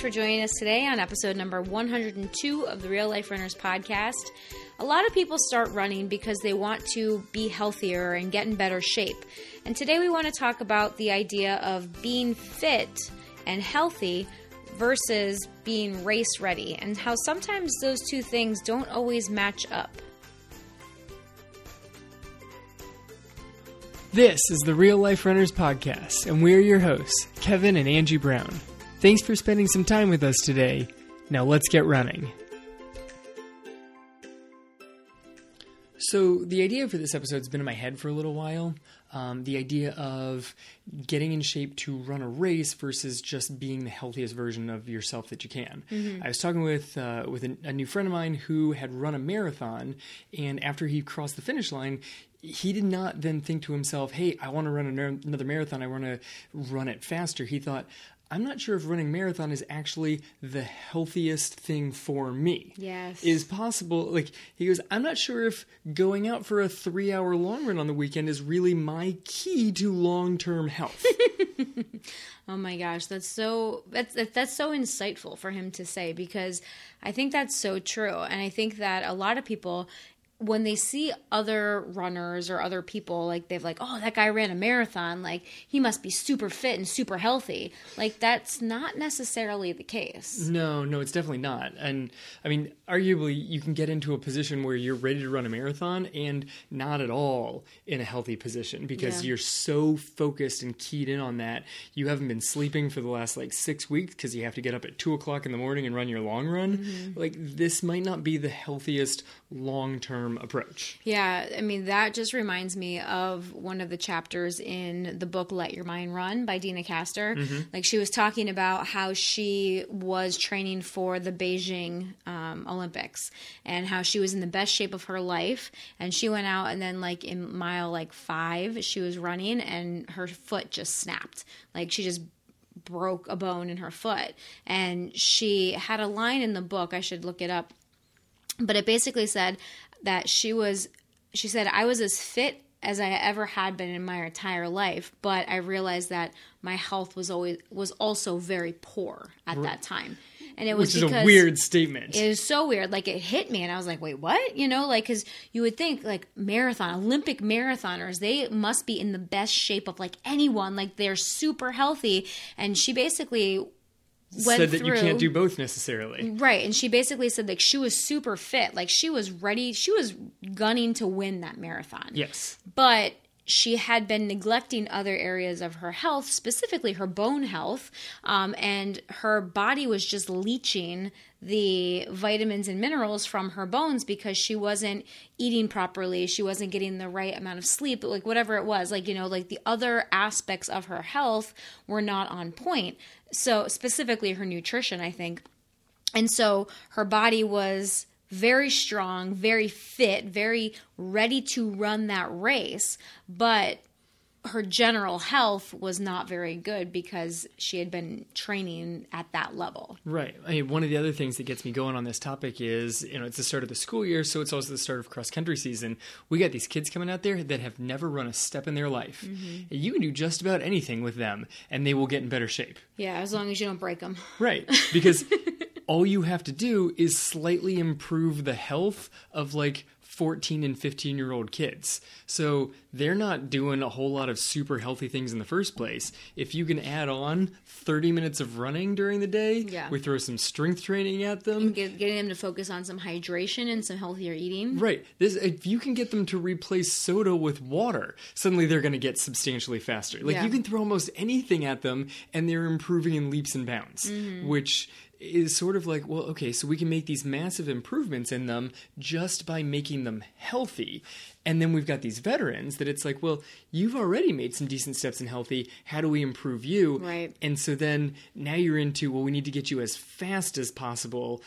much for joining us today on episode number 102 of the Real Life Runners podcast. A lot of people start running because they want to be healthier and get in better shape. And today we want to talk about the idea of being fit and healthy versus being race ready and how sometimes those two things don't always match up. This is the Real Life Runners Podcast, and we're your hosts, Kevin and Angie Brown. Thanks for spending some time with us today. Now let's get running. So, the idea for this episode has been in my head for a little while. Um, the idea of getting in shape to run a race versus just being the healthiest version of yourself that you can. I was talking with uh, with a, a new friend of mine who had run a marathon, and after he crossed the finish line, he did not then think to himself, "Hey, I want to run another marathon. I want to run it faster." He thought, "I'm not sure if running marathon is actually the healthiest thing for me." Yes. is possible. Like he goes, "I'm not sure if going out for a three-hour long run on the weekend is really my key to long-term health." Oh my gosh, that's so that's that's so insightful for him to say because I think that's so true, and I think that a lot of people when they see other runners or other people like they've like oh that guy ran a marathon like he must be super fit and super healthy like that's not necessarily the case No, no, it's definitely not. And I mean, arguably, you can get into a position where you're ready to run a marathon and not at all in a healthy position because Yeah. you're so focused and keyed in on that. You haven't been sleeping for the last like six weeks because you have to get up at two o'clock in the morning and run your long run. Mm-hmm. Like, this might not be the healthiest long term approach. Yeah, I mean, that just reminds me of one of the chapters in the book Let Your Mind Run by Deena Kastor. Like, she was talking about how she was training for the Beijing um, Olympics and how she was in the best shape of her life. And she went out, and then, like, in mile like five, she was running, and her foot just snapped. Like, she just broke a bone in her foot. And she had a line in the book, I should look it up but it basically said that she was she said i was as fit as i ever had been in my entire life but i realized that my health was always was also very poor at that time. And it was Which is a weird statement. it was so weird. Like it hit me and i was like wait what? You know like because you would think like marathon olympic marathoners they must be in the best shape of like anyone. Like they're super healthy. And she basically Said that you can't do both necessarily. Right, and she basically said like she was super fit, like she was ready, she was gunning to win that marathon. Yes. But she had been neglecting other areas of her health, specifically her bone health, um, and her body was just leaching the vitamins and minerals from her bones because she wasn't eating properly, she wasn't getting the right amount of sleep, like whatever it was, like you know, like the other aspects of her health were not on point. So specifically her nutrition, I think. And so her body was very strong, very fit, very ready to run that race, but her general health was not very good because she had been training at that level. Right. I mean, one of the other things that gets me going on this topic is, you know, it's the start of the school year, so it's also the start of cross country season. We got these kids coming out there that have never run a step in their life. Mm-hmm. You can do just about anything with them, and they will get in better shape. Yeah, as long as you don't break them. Right. Because all you have to do is slightly improve the health of like 14 and 15 year old kids. So they're not doing a whole lot of super healthy things in the first place. If you can add on 30 minutes of running during the day, Yeah. we throw some strength training at them. Get, getting them to focus on some hydration and some healthier eating. Right. This if you can get them to replace soda with water, suddenly they're going to get substantially faster. Like Yeah. you can throw almost anything at them and they're improving in leaps and bounds, Mm-hmm. which is sort of like, well, okay, so we can make these massive improvements in them just by making them healthy. And then we've got these veterans that it's like, well, you've already made some decent steps in healthy. How do we improve you? Right. And so then now you're into, well, we need to get you as fast as possible.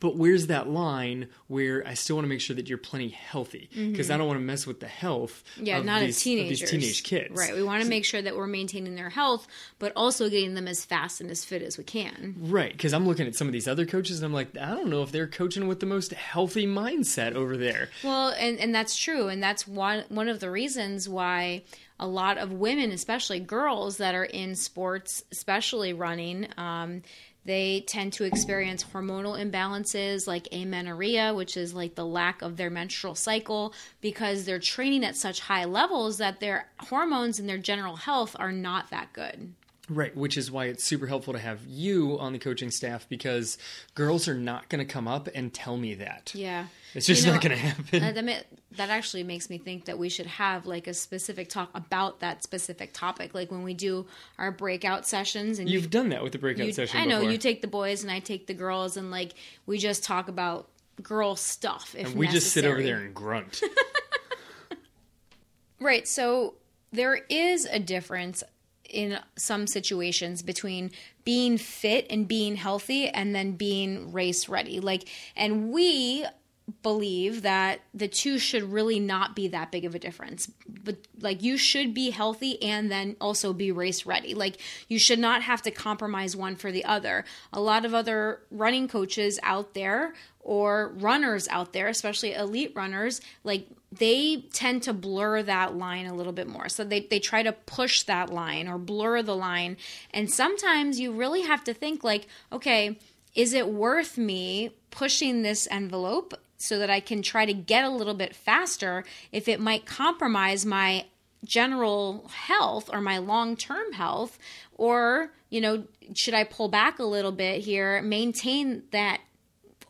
But where's that line where I still want to make sure that you're plenty healthy? Because I don't want to mess with the health Mm-hmm. Yeah, of not these, teenagers. These teenage kids. Right. We want to make sure that we're maintaining their health, but also getting them as fast and as fit as we can. Right, because I'm looking at some of these other coaches and I'm like, I don't know if they're coaching with the most healthy mindset over there. Well, and, and that's true. And that's one, one of the reasons why a lot of women, especially girls that are in sports, especially running, um, they tend to experience hormonal imbalances like amenorrhea, which is like the lack of their menstrual cycle, because they're training at such high levels that their hormones and their general health are not that good. Right, which is why it's super helpful to have you on the coaching staff because girls are not going to come up and tell me that. Yeah. It's just You know, not going to happen. Uh, that, that actually makes me think that we should have like a specific talk about that specific topic. Like when we do our breakout sessions and you You've done that with the breakout you, session I know before. you take the boys and I take the girls, and like we just talk about girl stuff. If and we just sit over there and grunt. Right. So there is a difference in some situations between being fit and being healthy and then being race ready. Like, and we believe that the two should really not be that big of a difference. But like you should be healthy and then also be race ready. Like you should not have to compromise one for the other. A lot of other running coaches out there or runners out there, especially elite runners, like they tend to blur that line a little bit more. So they, they try to push that line or blur the line. And sometimes you really have to think like, okay, is it worth me pushing this envelope so that I can try to get a little bit faster if it might compromise my general health or my long-term health or you know should I pull back a little bit here maintain that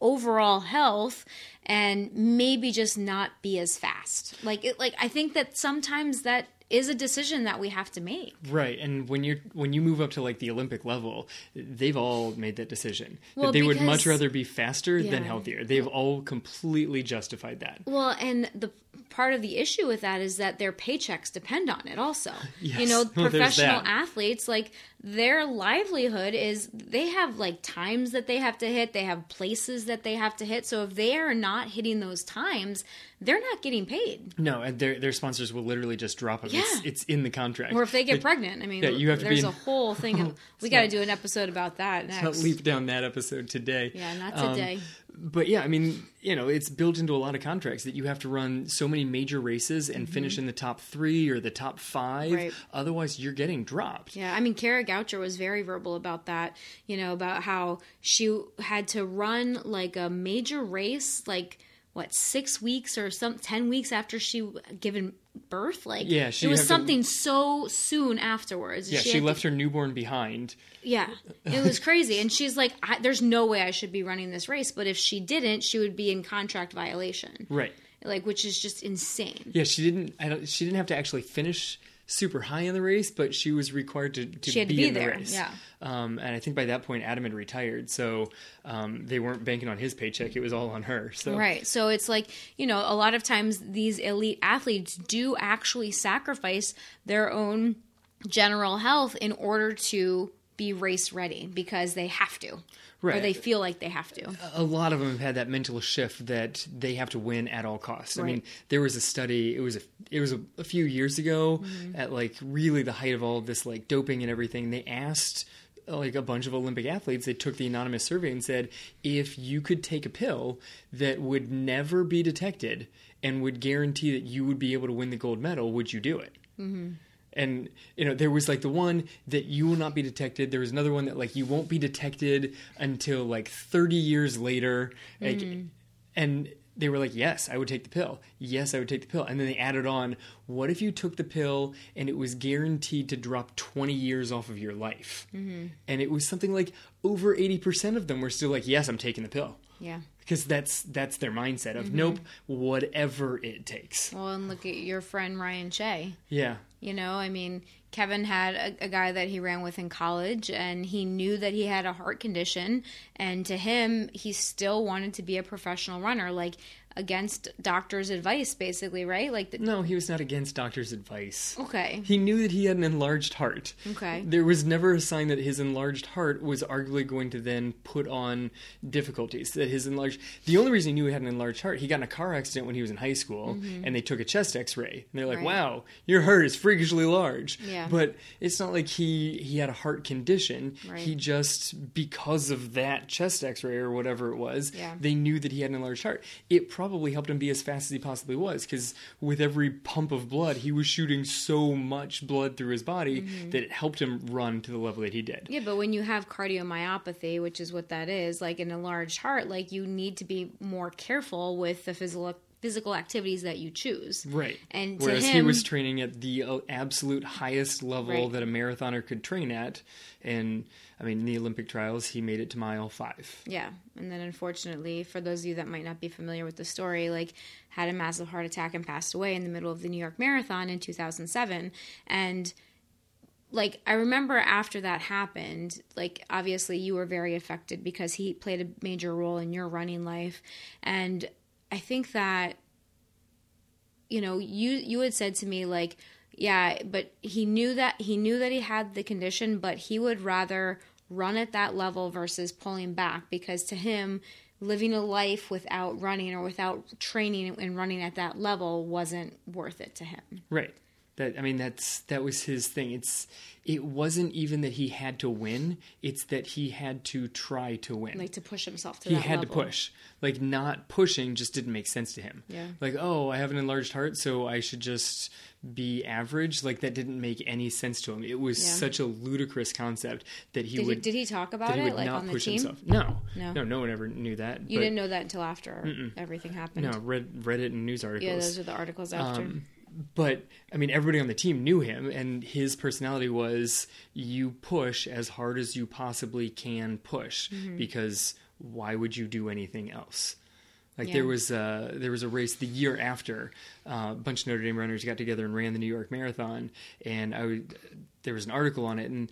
overall health and maybe just not be as fast like it like I think that sometimes that is a decision that we have to make right, and when you're when you move up to like the Olympic level, they've all made that decision Well, that they would much rather be faster than healthier. They've all completely justified that. Well, and the part of the issue with that is that their paychecks depend on it also. Yes. You know, professional that. athletes like their livelihood is they have like times that they have to hit, they have places that they have to hit. So if they are not hitting those times, they're not getting paid. No, and their their sponsors will literally just drop them. It's, Yeah. it's in the contract. Or if they get It- pregnant, I mean, Yeah, you have to be there's in- a whole thing. Of, we got to do an episode about that next. leap down that episode today. Yeah, not Um, today. But yeah, I mean, you know, it's built into a lot of contracts that you have to run so many major races and finish in the top three or the top five. Mm-hmm. Right. Otherwise, you're getting dropped. Yeah, I mean, Kara Goucher was very verbal about that, you know, about how she had to run like a major race, like what, six weeks or some 10 weeks after she given birth? Like, Yeah, she it was had to- something so soon afterwards. Yeah, she, to- left her newborn behind. yeah, it was crazy. And she's like, I, there's no way I should be running this race. But if she didn't, she would be in contract violation, Right. like, which is just insane. Yeah, she didn't. I don't. She didn't have to actually finish super high in the race, but she was required to, to, had to be, be in the race. yeah. Um, and I think by that point, Adam had retired, so um, they weren't banking on his paycheck. It was all on her. So Right. So it's like, you know, a lot of times these elite athletes do actually sacrifice their own general health in order to be race ready because they have to. Or they feel like they have to. a lot of them have had that mental shift that they have to win at all costs. I mean, there was a study. It was a it was a, a few years ago Mm-hmm. at like really the height of all of this like doping and everything. They asked like a bunch of Olympic athletes. They took the anonymous survey and said, if you could take a pill that would never be detected and would guarantee that you would be able to win the gold medal, would you do it? And you know there was like the one that you will not be detected. There was another one that like you won't be detected until like 30 years later. Like, hmm. and they were like yes i would take the pill. Yes i would take the pill. And then they added on what if you took the pill and it was guaranteed to drop 20 years off of your life? Mm-hmm. And it was something like over 80% of them were still like yes i'm taking the pill. Yeah. Because that's that's their mindset of mm-hmm. nope whatever it takes Well, and look at your friend Ryan Shay. yeah You know, I mean, Kevin had a, a guy that he ran with in college, and he knew that he had a heart condition. And to him, he still wanted to be a professional runner, like against doctors' advice, basically, right? Like, the, no he was not against doctor's advice okay, He knew that he had an enlarged heart. Okay. There was never a sign that his enlarged heart was arguably going to then put on difficulties. That his enlarged. The only reason he knew he had an enlarged heart, he got in a car accident when he was in high school, and they took a chest X-ray, and they're like, Mm-hmm. Right. "Wow, your heart is freakishly large." Yeah. But it's not like he he had a heart condition. Right. He just because of that chest X-ray or whatever it was, Yeah. they knew that he had an enlarged heart. It probably probably helped him be as fast as he possibly was because with every pump of blood, he was shooting so much blood through his body Mm-hmm. that it helped him run to the level that he did. Yeah, but when you have cardiomyopathy, which is what that is, like in a large heart, like you need to be more careful with the physical physical activities that you choose. Right. And Whereas he was training at the uh, absolute highest level Right. that a marathoner could train at. And I mean, in the Olympic trials, he made it to mile five. Yeah, and then unfortunately, for those of you that might not be familiar with the story, like had a massive heart attack and passed away in the middle of the New York Marathon in 2007. And like I remember after that happened, like obviously you were very affected because he played a major role in your running life, and I think that you know you you had said to me like yeah but he knew that he knew that he had the condition but he would rather run at that level versus pulling back because to him living a life without running or without training and running at that level wasn't worth it to him Right. That I mean, that's that was his thing. It's it wasn't even that he had to win. It's that he had to try to win. like to push himself to he had level. to push. Like not pushing just didn't make sense to him. Yeah. Like, oh, I have an enlarged heart, so I should just be average. Like that didn't make any sense to him. It was Yeah. such a ludicrous concept that he did, would he, did he talk about it like not on the push team himself. No, No. no, no one ever knew that. you but- didn't know that until after everything happened No, read read it in news articles. yeah those are the articles after Um, but I mean, everybody on the team knew him, and his personality was you push as hard as you possibly can push Mm-hmm. because why would you do anything else? Like Yeah. there was a, there was a race the year after uh, a bunch of Notre Dame runners got together and ran the New York Marathon, and I would, there was an article on it, and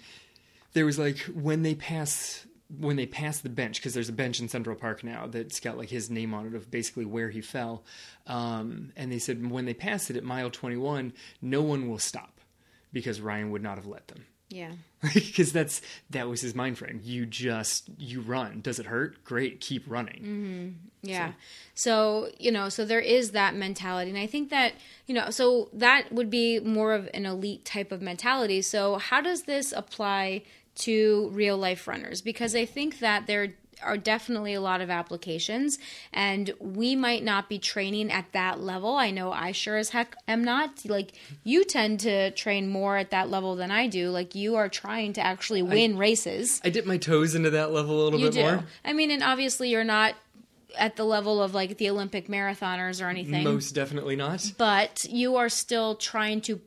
there was like when they pass when they pass the bench because there's a bench in Central Park now that's got like his name on it of basically where he fell, um, and they said when they pass it at mile 21, no one will stop because Ryan would not have let them yeah because that's that was his mind frame. You just you run. Does it hurt? Great, keep running. Yeah. So, you know, so there is that mentality. And I think that, you know, so that would be more of an elite type of mentality. So, how does this apply to real life runners? Because I think that there are definitely a lot of applications and we might not be training at that level. I know I sure as heck am not. Like you tend to train more at that level than I do. Like you are trying to actually win races. I dip my toes into that level a little You bit do. more. I mean, and obviously you're not at the level of like the Olympic marathoners or anything, Most definitely not. but you are still trying to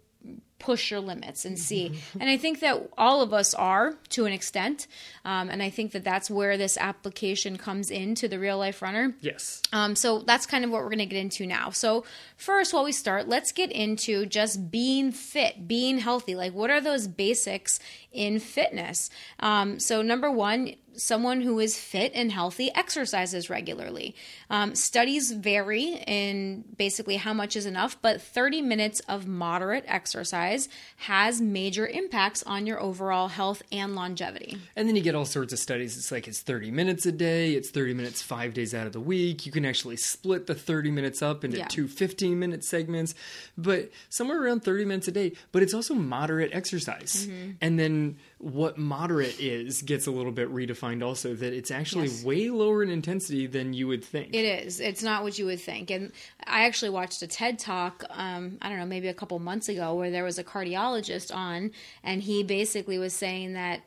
push your limits and see. And I think that all of us are to an extent. Um, and I think that that's where this application comes into the real life runner. Yes. Um, so that's kind of what we're going to get into now. So, first, while we start, let's get into just being fit, being healthy. Like, what are those basics in fitness? Um, so, number one, someone who is fit and healthy exercises regularly. Um, studies vary in basically how much is enough, but 30 minutes of moderate exercise has major impacts on your overall health and longevity. And then you get all sorts of studies. It's like it's 30 minutes a day, it's 30 minutes five days out of the week. You can actually split the 30 minutes up into Yeah. two 15 minute segments, but somewhere around 30 minutes a day. But it's also moderate exercise. Mm-hmm. And then what moderate is gets a little bit redefined also, that it's actually Yes. way lower in intensity than you would think. It is. It's not what you would think. And I actually watched a TED talk, um, I don't know, maybe a couple months ago, where there was a cardiologist on, and he basically was saying that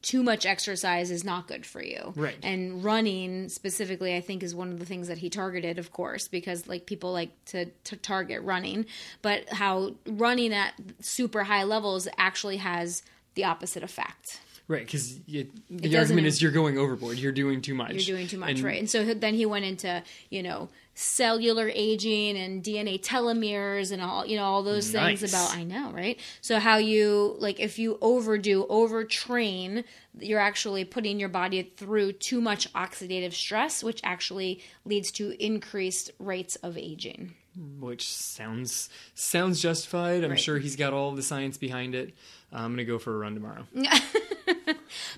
too much exercise is not good for you. Right. And running specifically, I think, is one of the things that he targeted, of course, because like people like to, to target running, but how running at super high levels actually has the opposite effect. Right, because the argument is you're going overboard. You're doing too much. You're doing too much, And- right? And so then he went into, you know, cellular aging and DNA telomeres and all, you know, all those things about, I know, right? So how you, like, if you overdo, overtrain, you're actually putting your body through too much oxidative stress, which actually leads to increased rates of aging. which sounds sounds justified. I'm Right. sure he's got all the science behind it. I'm gonna go for a run tomorrow.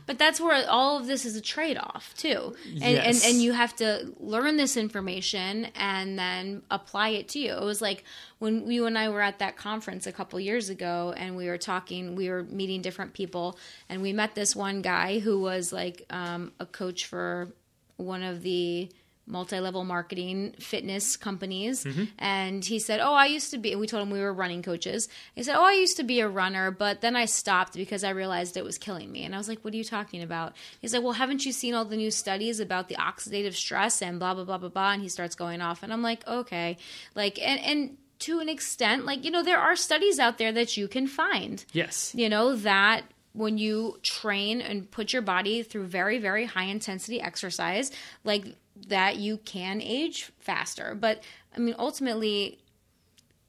But that's where all of this is a trade off too. And, Yes. and and you have to learn this information and then apply it to you. It was like when you and I were at that conference a couple years ago and we were talking, we were meeting different people and we met this one guy who was like um, a coach for one of the multi-level marketing fitness companies. Mm-hmm. and he said oh i used to be we told him we were running coaches. He said oh i used to be a runner but then i stopped because i realized it was killing me. And i was like what are you talking about? He's like well haven't you seen all the new studies about the oxidative stress and blah blah blah blah blah? And he starts going off. And i'm like okay. Like and and to an extent like you know there are studies out there that you can find. Yes. you know that when you train and put your body through very very high intensity exercise like that you can age faster. But i mean ultimately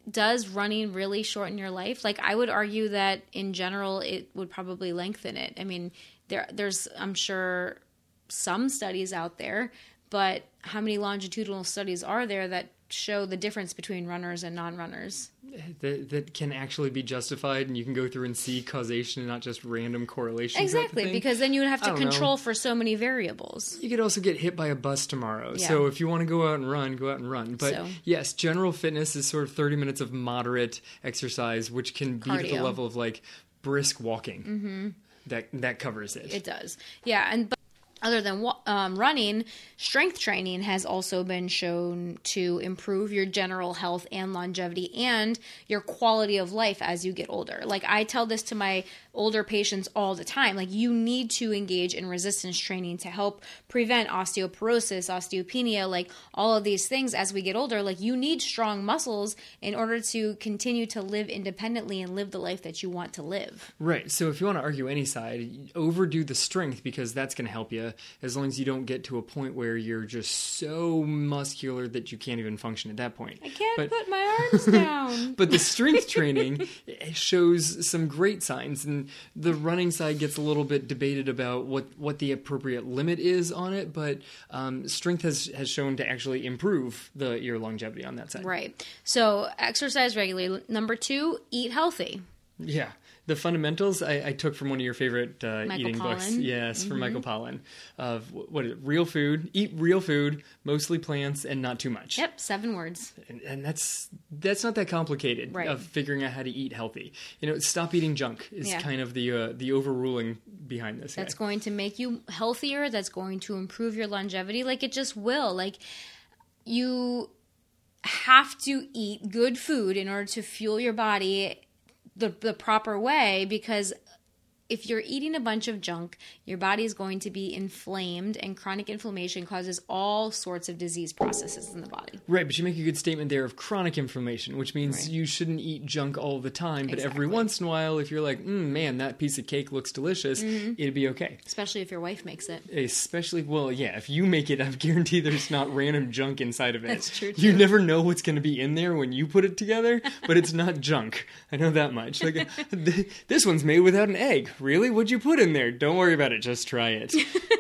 does running really shorten your life? Like i would argue that in general it would probably lengthen it. I mean there there's i'm sure some studies out there but how many longitudinal studies are there that show the difference between runners and non-runners That, that can actually be justified, and you can go through and see causation and not just random correlation exactly because then you would have to don't know. control for so many variables You could also get hit by a bus tomorrow. Yeah. So if you want to go out and run, go out and run. But So- yes, general fitness is sort of 30 minutes of moderate exercise, which can be at the level of like brisk walking. Mm-hmm. That that covers it. It does. Yeah, and but other than um, running, strength training has also been shown to improve your general health and longevity and your quality of life as you get older. Like I tell this to my older patients all the time. Like you need to engage in resistance training to help prevent osteoporosis, osteopenia, like all of these things as we get older. Like you need strong muscles in order to continue to live independently and live the life that you want to live. Right. So if you want to argue any side, overdo the strength because that's going to help you as long as you don't get to a point where you're just so muscular that you can't even function at that point. I can't But- put my arms down. But the strength training shows some great signs, and the running side gets a little bit debated about what, what the appropriate limit is on it. But um, strength has has shown to actually improve the your longevity on that side. Right. So exercise regularly. Number two, eat healthy. Yeah. The fundamentals I, I took from one of your favorite uh, eating books. Pollan. Yes, from Michael Pollan. Of what is it? Real food. Eat real food, mostly plants, and not too much. Yep, seven words. and, and that's that's not that complicated Right. of figuring out how to eat healthy. You know, stop eating junk is Yeah. kind of the uh, the overruling behind this. That's guy. going to make you healthier. That's going to improve your longevity. Like it just will. Like you have to eat good food in order to fuel your body the the proper way because if you're eating a bunch of junk, your body is going to be inflamed, and chronic inflammation causes all sorts of disease processes in the body. right, but you make a good statement there of chronic inflammation, which means Right. you shouldn't eat junk all the time. But every once in a while, if you're like, mm, man, that piece of cake looks delicious, Mm-hmm. it'd be okay. Especially if your wife makes it. Especially, well, yeah, if you make it, I guarantee there's not random junk inside of it. That's true, You never know what's going to be in there when you put it together, but it's not junk. I know that much. Like, this one's made without an egg. Really? What'd you put in there? Don't worry about it. Just try it.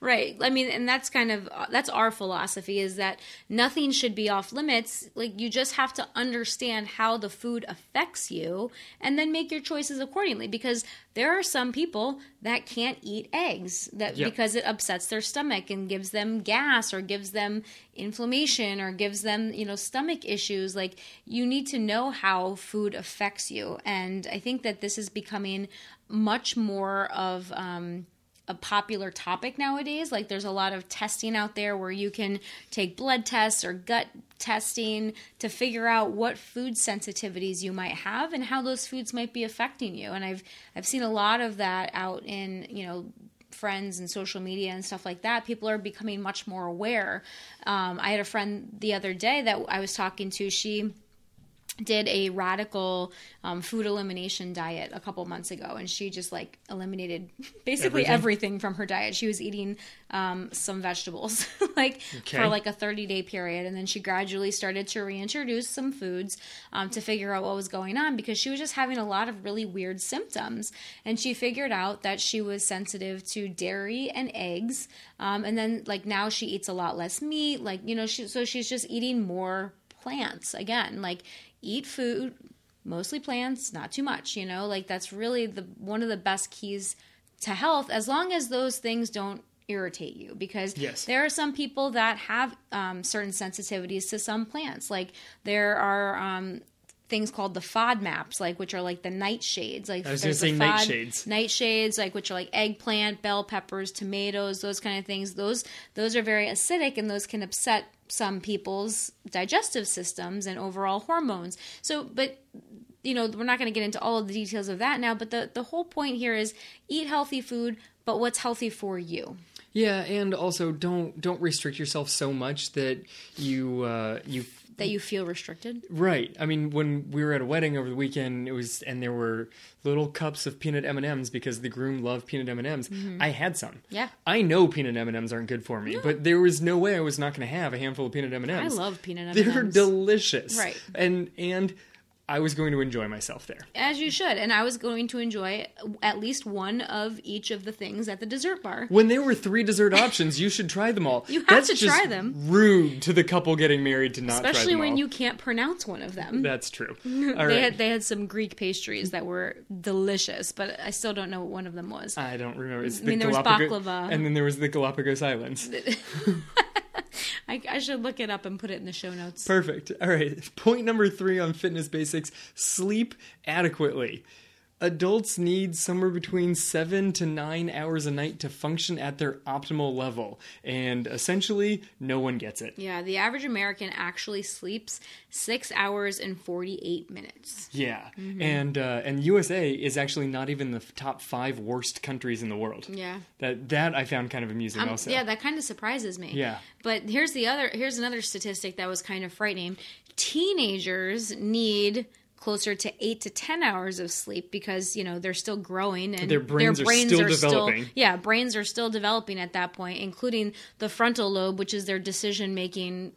Right. I mean, and that's kind of that's our philosophy is that nothing should be off limits. Like you just have to understand how the food affects you and then make your choices accordingly because there are some people that can't eat eggs that Yep. because it upsets their stomach and gives them gas or gives them inflammation or gives them, you know, stomach issues. Like you need to know how food affects you. And I think that this is becoming much more of um a popular topic nowadays. Like there's a lot of testing out there where you can take blood tests or gut testing to figure out what food sensitivities you might have and how those foods might be affecting you. And I've I've seen a lot of that out in, you know, friends and social media and stuff like that. People are becoming much more aware. Um, I had a friend the other day that I was talking to. She did a radical um, food elimination diet a couple months ago and she just like eliminated basically Everything? everything, from her diet she was eating um, some vegetables like Okay. for like a 30 day period and then she gradually started to reintroduce some foods um, to figure out what was going on because she was just having a lot of really weird symptoms and she figured out that she was sensitive to dairy and eggs um, and then like now she eats a lot less meat like you know she, so she's just eating more plants again like eat food mostly plants not too much you know like that's really the one of the best keys to health as long as those things don't irritate you because Yes. there are some people that have um, certain sensitivities to some plants like there are um, things called the FODMAPs, like which are like the nightshades. Like I was there's gonna the say FOD- nightshades. Nightshades, like which are like eggplant, bell peppers, tomatoes, those kind of things. Those those are very acidic, and those can upset some people's digestive systems and overall hormones. So, but you know, we're not going to get into all of the details of that now. But the the whole point here is eat healthy food, but what's healthy for you. Yeah, and also don't don't restrict yourself so much that you uh, you That you feel restricted. Right. I mean, when we were at a wedding over the weekend, it was and there were little cups of peanut M and M's because the groom loved peanut M and M's. I had some. Mm-hmm. Yeah. I know peanut M and M's aren't good for me, but there was no way I was not going to have a handful of peanut M&Ms. I love peanut M&Ms. They're delicious. Right. And and I was going to enjoy myself there. As you should. And I was going to enjoy at least one of each of the things at the dessert bar. When there were three dessert options, you should try them all. You have That's to try them. Rude to the couple getting married to not try Especially when all. you can't pronounce one of them. That's true. All they right. had they had some Greek pastries that were delicious, but I still don't know what one of them was. I don't remember. It's I mean, the there was Galapagos, baklava. and then there was the Galapagos Islands. I, I should look it up and put it in the show notes. Perfect. All right. Point number three on fitness basics sleep adequately. Adults need somewhere between seven to nine hours a night to function at their optimal level. And essentially, no one gets it. Yeah, the average American actually sleeps six hours and forty eight minutes. Yeah. Mm-hmm. And uh, and USA is actually not even the top five worst countries in the world. Yeah. That that I found kind of amusing Um, also. Yeah, that kind of surprises me. Yeah. But here's the other here's another statistic that was kind of frightening. Teenagers need closer to 8 to 10 hours of sleep because, you know, they're still growing and Their brains are still developing. yeah, brains are still developing at that point, including the frontal lobe, which is their decision making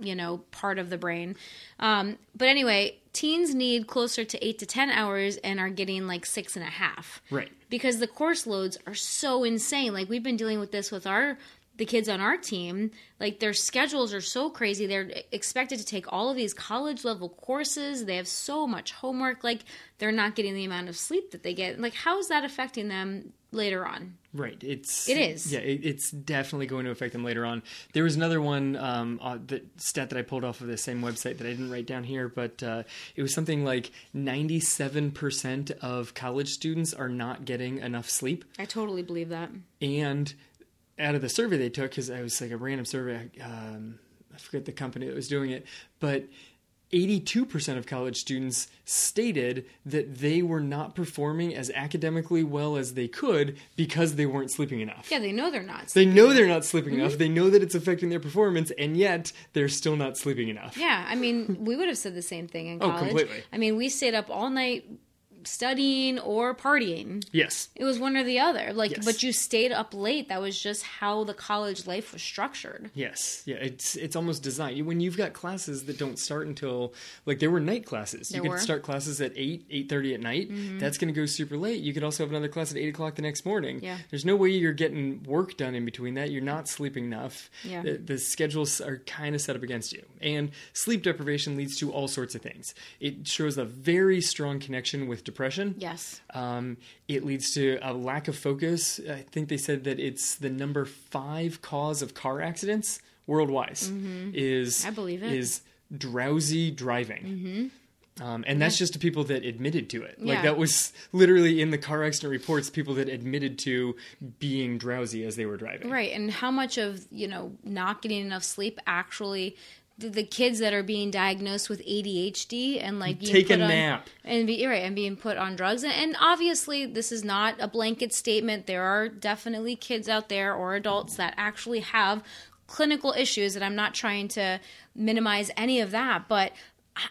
you know part of the brain um, but anyway teens need closer to eight to ten hours and are getting like six and a half Right. because the course loads are so insane. Like we've been dealing with this with our the kids on our team. Like their schedules are so crazy. They're expected to take all of these college level courses. They have so much homework. Like they're not getting the amount of sleep that they get. Like how is that affecting them later on? Right. It's It is. Yeah, it, it's definitely going to affect them later on. There was another one um, uh, that stat that I pulled off of the same website that I didn't write down here, but uh, it was something like ninety-seven percent of college students are not getting enough sleep, I totally believe that. and out of the survey they took, because it was like a random survey, um, I forget the company that was doing it, but 82% of college students stated that they were not performing as academically well as they could because they weren't sleeping enough. Yeah, they know they're not. They know they're not sleeping Mm-hmm. enough. They know that it's affecting their performance, and yet they're still not sleeping enough. Yeah, I mean, we would have said the same thing in college. Oh, college. completely. I mean, we stayed up all night studying or partying. Yes. It was one or the other. Like, Yes. but you stayed up late. That was just how the college life was structured. Yes, yeah, it's it's almost designed. When you've got classes that don't start until like there were night classes. There you could were. Mm-hmm. start classes at eight, eight thirty at night. That's going to go super late. You could also have another class at eight o'clock the next morning. Yeah. there's no way you're getting work done in between that. You're not sleeping enough. Yeah. the, the schedules are kind of set up against you, and sleep deprivation leads to all sorts of things. It shows a very strong connection with depression. Yes. Um, it leads to a lack of focus. I think they said that it's the number five cause of car accidents worldwide. Is Mm-hmm. I believe it. is drowsy driving. Um, and that's just to people that admitted to it. Like Yeah. that was literally in the car accident reports, people that admitted to being drowsy as they were driving. Right. And how much of, you know, not getting enough sleep actually the, the kids that are being diagnosed with ADHD and like being Take a on- nap. and be right and being put on drugs and, and obviously this is not a blanket statement there are definitely kids out there or adults that actually have clinical issues and i'm not trying to minimize any of that but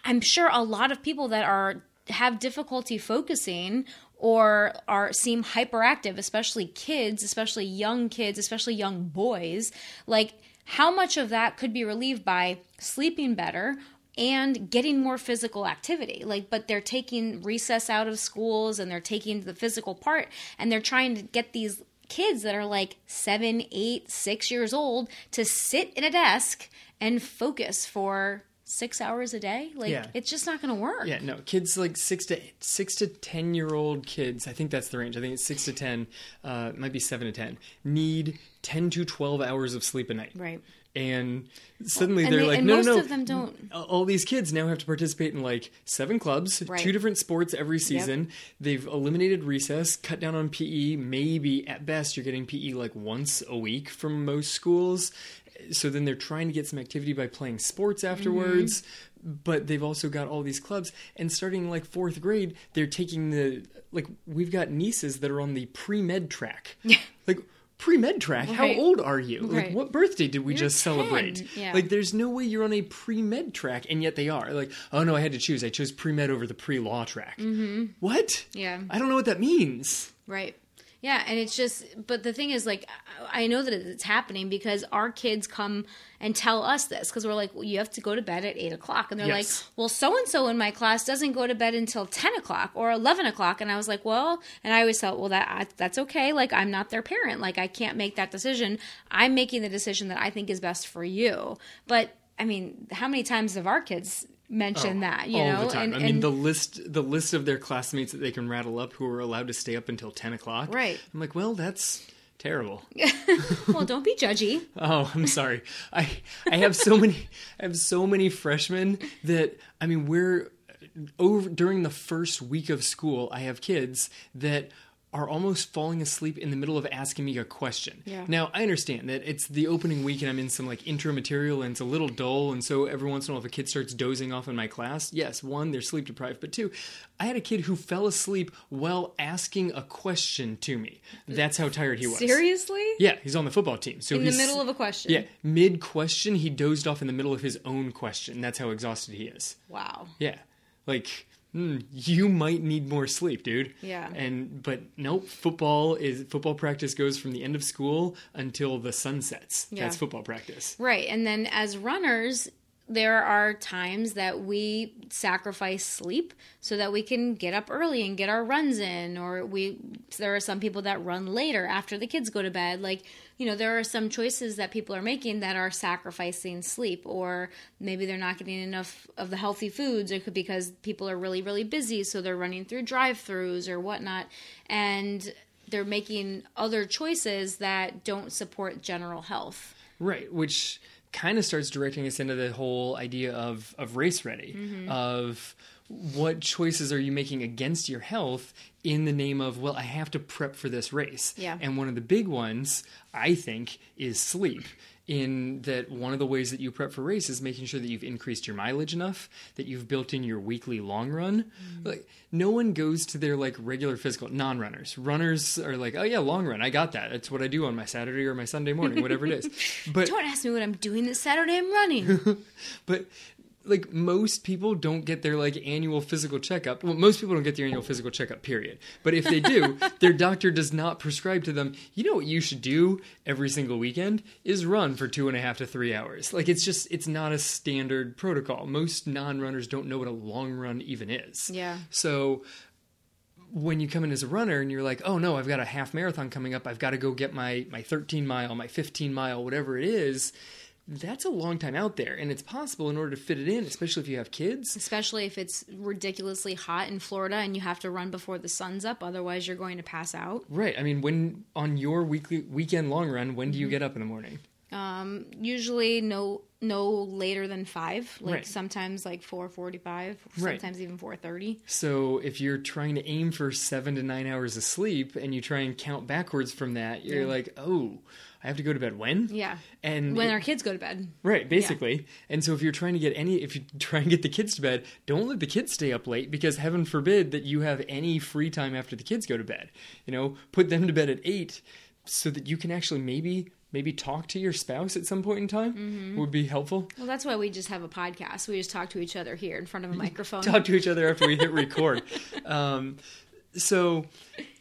i'm sure a lot of people that are have difficulty focusing or are seem hyperactive especially kids especially young kids especially young boys like how much of that could be relieved by sleeping better and getting more physical activity. Like but they're taking recess out of schools and they're taking the physical part and they're trying to get these kids that are like seven eight six years old to sit in a desk and focus for six hours a day like Yeah. it's just not going to work Yeah, no, kids like six to six to ten year old kids. I think that's the range. I think it's six to ten. Uh, might be seven to ten. Need ten to twelve hours of sleep a night. right and suddenly And they're they- like, no, most no, no. of them don't. All these kids now have to participate in like seven clubs, Right. two different sports every season. They've eliminated recess, cut down on PE. Maybe at best you're getting PE like once a week from most schools. So then they're trying to get some activity by playing sports afterwards. But they've also got all these clubs, and starting like fourth grade, they're taking the like we've got nieces that are on the pre med track. Yeah. Like pre med track. How old are you? Like what birthday did we You're just 10, celebrate? yeah. Like there's no way you're on a pre med track, and yet they are. Like, oh no, I had to choose. I chose pre med over the pre law track. Mm-hmm. What? Yeah. I don't know what that means. Right. Yeah, and it's just, but the thing is, like, I know that it's happening because our kids come and tell us this because we're like, well, you have to go to bed at eight o'clock, and they're Yes. like, well, so and so in my class doesn't go to bed until ten o'clock or eleven o'clock, and I was like, well, and I always thought, well, that I, that's okay. Like, I'm not their parent. Like, I can't make that decision. I'm making the decision that I think is best for you. But I mean, how many times have our kids mentioned oh, that? You Oh, all know, the time. and, I mean, and the list the list of their classmates that they can rattle up who are allowed to stay up until ten o'clock. Right. I'm like, well, that's terrible. well, don't be judgy. Oh, I'm sorry. I I have so many I have so many freshmen that I mean we're over during the first week of school. I have kids that are almost falling asleep in the middle of asking me a question. Yeah. Now I understand that it's the opening week and I'm in some like intro material and it's a little dull and so every once in a while if a kid starts dozing off in my class, yes, one they're sleep deprived, but two, I had a kid who fell asleep while asking a question to me. That's how tired he was. Seriously? Yeah, he's on the football team. So In the middle of a question. yeah, mid question, he dozed off in the middle of his own question. That's how exhausted he is. Wow. Yeah, like mm, you might need more sleep, dude. Yeah. And but nope, football is football practice goes from the end of school until the sun sets. Yeah. That's football practice. Right. And then as runners, there are times that we sacrifice sleep so that we can get up early and get our runs in or we there are some people that run later after the kids go to bed. Like you know there are some choices that people are making that are sacrificing sleep or maybe they're not getting enough of the healthy foods or could because people are really really busy so they're running through drive-throughs or whatnot. And they're making other choices that don't support general health. Right, which kind of starts directing us into the whole idea of of race ready, Mm-hmm. of what choices are you making against your health in the name of well, I have to prep for this race. Yeah. And one of the big ones, I think, is sleep. In that one of the ways that you prep for race is making sure that you've increased your mileage enough, that you've built in your weekly long run. Mm-hmm. Like no one goes to their like regular physical non-runners. Runners are like, "Oh yeah, long run. I got that. That's what I do on my Saturday or my Sunday morning, whatever it is." But Don't ask me what I'm doing this Saturday. I'm running. but like most people don't get their like annual physical checkup. Well, most people don't get their annual physical checkup, period. But if they do, their doctor does not prescribe to them, you know what you should do every single weekend is run for two and a half to three hours. Like it's just it's not a standard protocol. Most non runners don't know what a long run even is. Yeah. So when you come in as a runner and you're like, oh no, I've got a half marathon coming up, I've got to go get my my 13 mile, my 15 mile, whatever it is. That's a long time out there, and it's possible in order to fit it in, especially if you have kids. Especially if it's ridiculously hot in Florida and you have to run before the sun's up, otherwise you're going to pass out. Right. I mean, when on your weekly weekend long run, when Mm-hmm. do you get up in the morning? Um, usually no no later than five. Like Right. sometimes like four forty five, Right. sometimes even four thirty. So if you're trying to aim for seven to nine hours of sleep, and you try and count backwards from that, you're Yeah. like, oh, I have to go to bed when? Yeah. And When it- our kids go to bed. Right, basically. And so if you're trying to get any if you try and get the kids to bed, don't let the kids stay up late because heaven forbid that you have any free time after the kids go to bed. You know, put them to bed at 8 so that you can actually maybe maybe talk to your spouse at some point in time Mm-hmm. would be helpful. Well, that's why we just have a podcast. We just talk to each other here in front of a microphone. Talk to each other after we hit record. um, so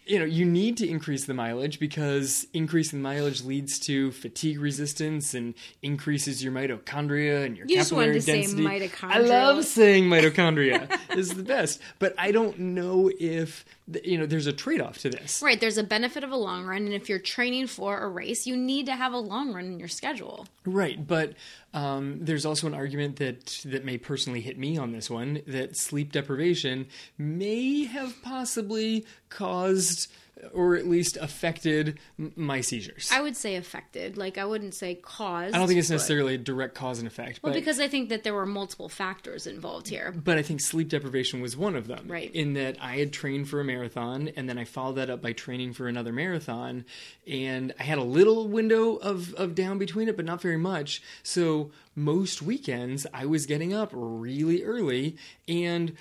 you know you need to increase the mileage because increasing the mileage leads to fatigue resistance and increases your mitochondria and your You just wanted capillary density. I love saying mitochondria. is the best, but I don't know if you know there's a trade off to this. Right, there's a benefit of a long run, and if you're training for a race, you need to have a long run in your schedule. Right, but um, there's also an argument that that may personally hit me on this one that sleep deprivation may have possibly caused or at least affected my seizures. I would say affected. Like I wouldn't say caused. I don't think it's but- necessarily a direct cause and effect, Well, but because I think that there were multiple factors involved here. but I think sleep deprivation was one of them. Right. In that I had trained for a marathon and then I followed that up by training for another marathon and I had a little window of, of down between it, but not very much. So most weekends I was getting up really early and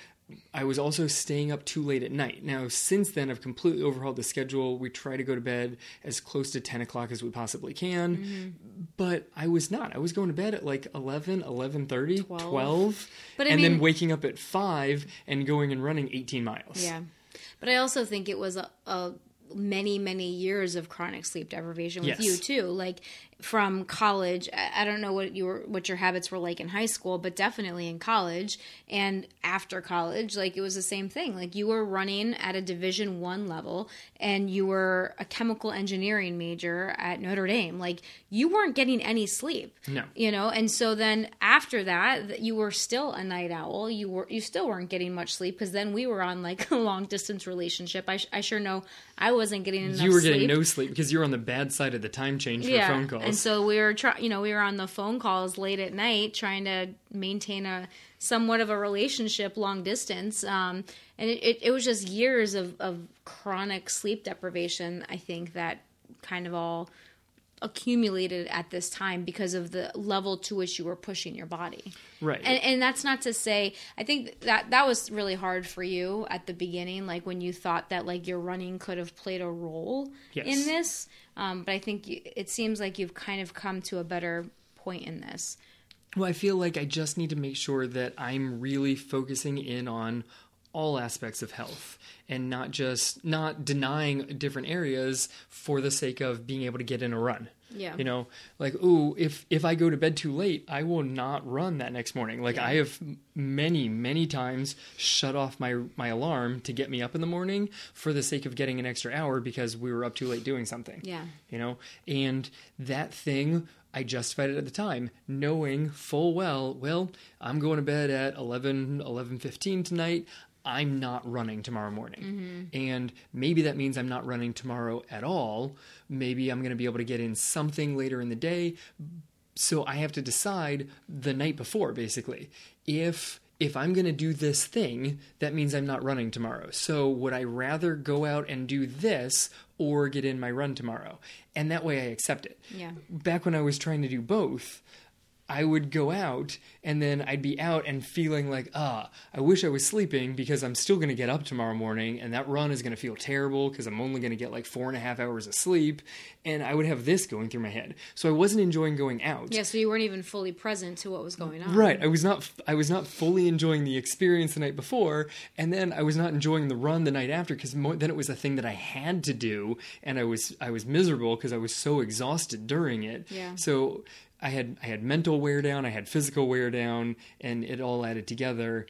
I was also staying up too late at night. Now, since then, I've completely overhauled the schedule. We try to go to bed as close to 10 o'clock as we possibly can. Mm-hmm. But I was not. I was going to bed at like 11, 11.30, 12. 12. But I and then waking up at 5 and going and running 18 miles. Yeah. But I also think it was a, a many, many years of chronic sleep deprivation with Yes. you too. Like from college, I don't know what your what your habits were like in high school, but definitely in college and after college, like it was the same thing. Like you were running at a Division One level, and you were a chemical engineering major at Notre Dame. Like you weren't getting any sleep. No. you know. And so then after that, you were still a night owl. You were you still weren't getting much sleep because then we were on like a long distance relationship. I, sh- I sure know I wasn't getting enough. You were getting sleep. no sleep because you were on the bad side of the time change for yeah, phone calls. And so we were trying. You know, we were on the phone calls late at night trying to maintain a somewhat of a relationship long distance. Um, and it, it, it was just years of, of chronic sleep deprivation. I think that kind of all accumulated at this time because of the level to which you were pushing your body. right. And and that's not to say I think that that was really hard for you at the beginning, like when you thought that like your running could have played a role Yes. in this. Um, but I think you, it seems like you've kind of come to a better point in this. Well, I feel like I just need to make sure that I'm really focusing in on all aspects of health and not just not denying different areas for the sake of being able to get in a run. Yeah. You know, like ooh, if if I go to bed too late, I will not run that next morning. Like I have many many times shut off my my alarm to get me up in the morning for the sake of getting an extra hour because we were up too late doing something Yeah. you know and that thing i justified it at the time knowing full well well i'm going to bed at 11 11.15 tonight i'm not running tomorrow morning mm-hmm. and maybe that means i'm not running tomorrow at all maybe i'm going to be able to get in something later in the day so I have to decide the night before, basically. If if I'm going to do this thing, that means I'm not running tomorrow. So would I rather go out and do this or get in my run tomorrow? And that way I accept it. Yeah. Back when I was trying to do both, I would go out and then I'd be out and feeling like, ah, I wish I was sleeping because I'm still going to get up tomorrow morning and that run is going to feel terrible because I'm only going to get like four and a half hours of sleep. And I would have this going through my head. So I wasn't enjoying going out. Yeah, so you weren't even fully present to what was going on. Right. I was not I was not fully enjoying the experience the night before and then I was not enjoying the run the night after cuz then it was a thing that I had to do and I was I was miserable because I was so exhausted during it. Yeah. So I had I had mental wear down, I had physical wear down and it all added together.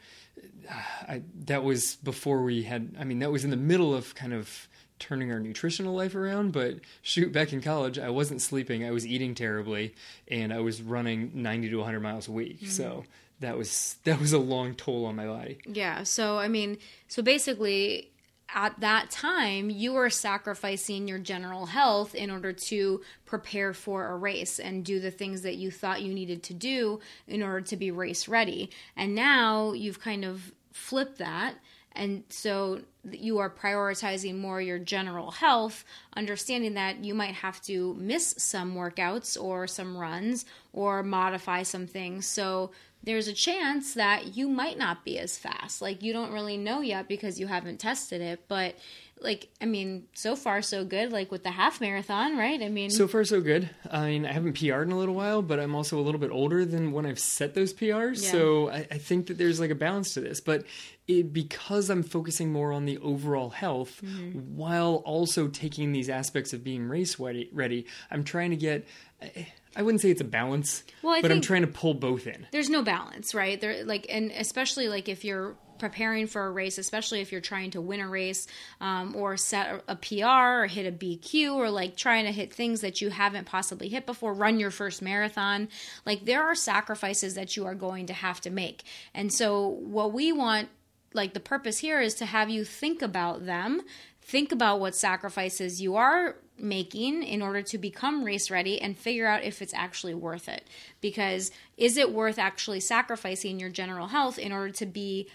I that was before we had I mean that was in the middle of kind of turning our nutritional life around but shoot back in college I wasn't sleeping I was eating terribly and I was running 90 to 100 miles a week mm-hmm. so that was that was a long toll on my body Yeah. So I mean, so basically, at that time, you were sacrificing your general health in order to prepare for a race and do the things that you thought you needed to do in order to be race ready. And now you've kind of flipped that. And so you are prioritizing more your general health, understanding that you might have to miss some workouts or some runs or modify some things. So there's a chance that you might not be as fast. Like you don't really know yet because you haven't tested it, but like I mean, so far so good like with the half marathon, right? I mean, so far so good I mean I haven't PR'd in a little while but I'm also a little bit older than when I've set those PRs Yeah. so I, I think that there's like a balance to this but it, because I'm focusing more on the overall health Mm-hmm. while also taking these aspects of being race ready, ready I'm trying to get I- wouldn't say it's a balance Well, I but I'm trying to pull both in there's no balance, right? There like and especially like if you're preparing for a race, especially if you're trying to win a race um, or set a, a PR or hit a BQ or like trying to hit things that you haven't possibly hit before, run your first marathon. Like there are sacrifices that you are going to have to make. And so what we want like the purpose here is to have you think about them think about what sacrifices you are making in order to become race ready and figure out if it's actually worth it. Because is it worth actually sacrificing your general health in order to be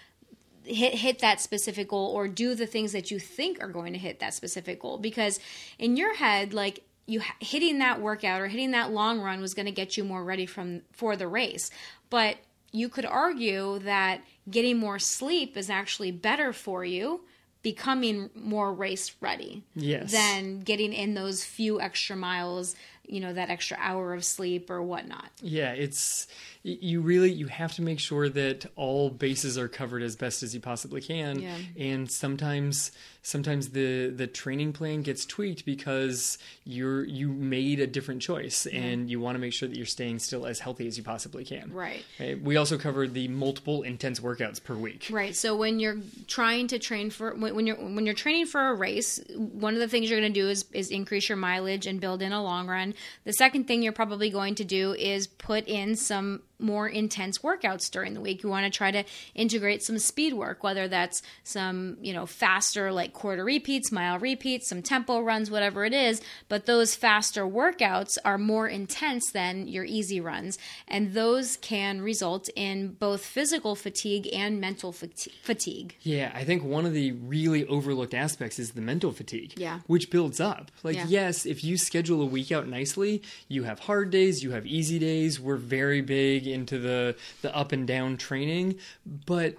hit hit that specific goal or do the things that you think are going to hit that specific goal because in your head like you hitting that workout or hitting that long run was going to get you more ready from for the race but you could argue that getting more sleep is actually better for you becoming more race ready yes. than getting in those few extra miles you know that extra hour of sleep or whatnot yeah it's you really you have to make sure that all bases are covered as best as you possibly can yeah. and sometimes sometimes the the training plan gets tweaked because you're you made a different choice yeah. and you want to make sure that you're staying still as healthy as you possibly can right. right we also covered the multiple intense workouts per week right so when you're trying to train for when you're when you're training for a race one of the things you're going to do is is increase your mileage and build in a long run the second thing you're probably going to do is put in some more intense workouts during the week. You want to try to integrate some speed work, whether that's some, you know, faster like quarter repeats, mile repeats, some tempo runs, whatever it is. But those faster workouts are more intense than your easy runs. And those can result in both physical fatigue and mental fatigue. Yeah, I think one of the really overlooked aspects is the mental fatigue, yeah. which builds up. Like, yeah. yes, if you schedule a week out nicely, you have hard days, you have easy days. We're very big into the the up and down training, but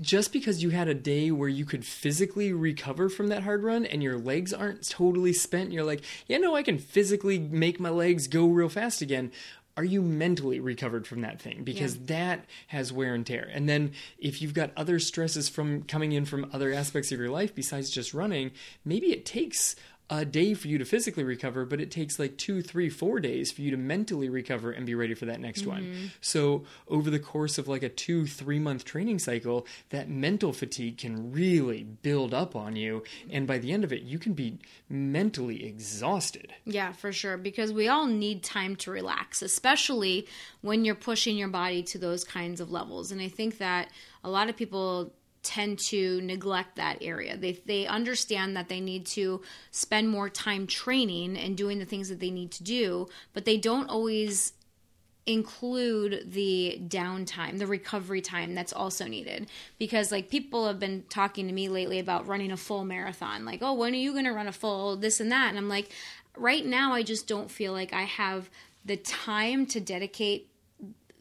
just because you had a day where you could physically recover from that hard run and your legs aren't totally spent, you're like, yeah, no, I can physically make my legs go real fast again. Are you mentally recovered from that thing? Because yeah. that has wear and tear. And then if you've got other stresses from coming in from other aspects of your life besides just running, maybe it takes a day for you to physically recover, but it takes like two, three, four days for you to mentally recover and be ready for that next mm-hmm. one. So, over the course of like a two, three month training cycle, that mental fatigue can really build up on you. And by the end of it, you can be mentally exhausted. Yeah, for sure. Because we all need time to relax, especially when you're pushing your body to those kinds of levels. And I think that a lot of people tend to neglect that area. They they understand that they need to spend more time training and doing the things that they need to do, but they don't always include the downtime, the recovery time that's also needed. Because like people have been talking to me lately about running a full marathon. Like, "Oh, when are you going to run a full this and that?" And I'm like, "Right now I just don't feel like I have the time to dedicate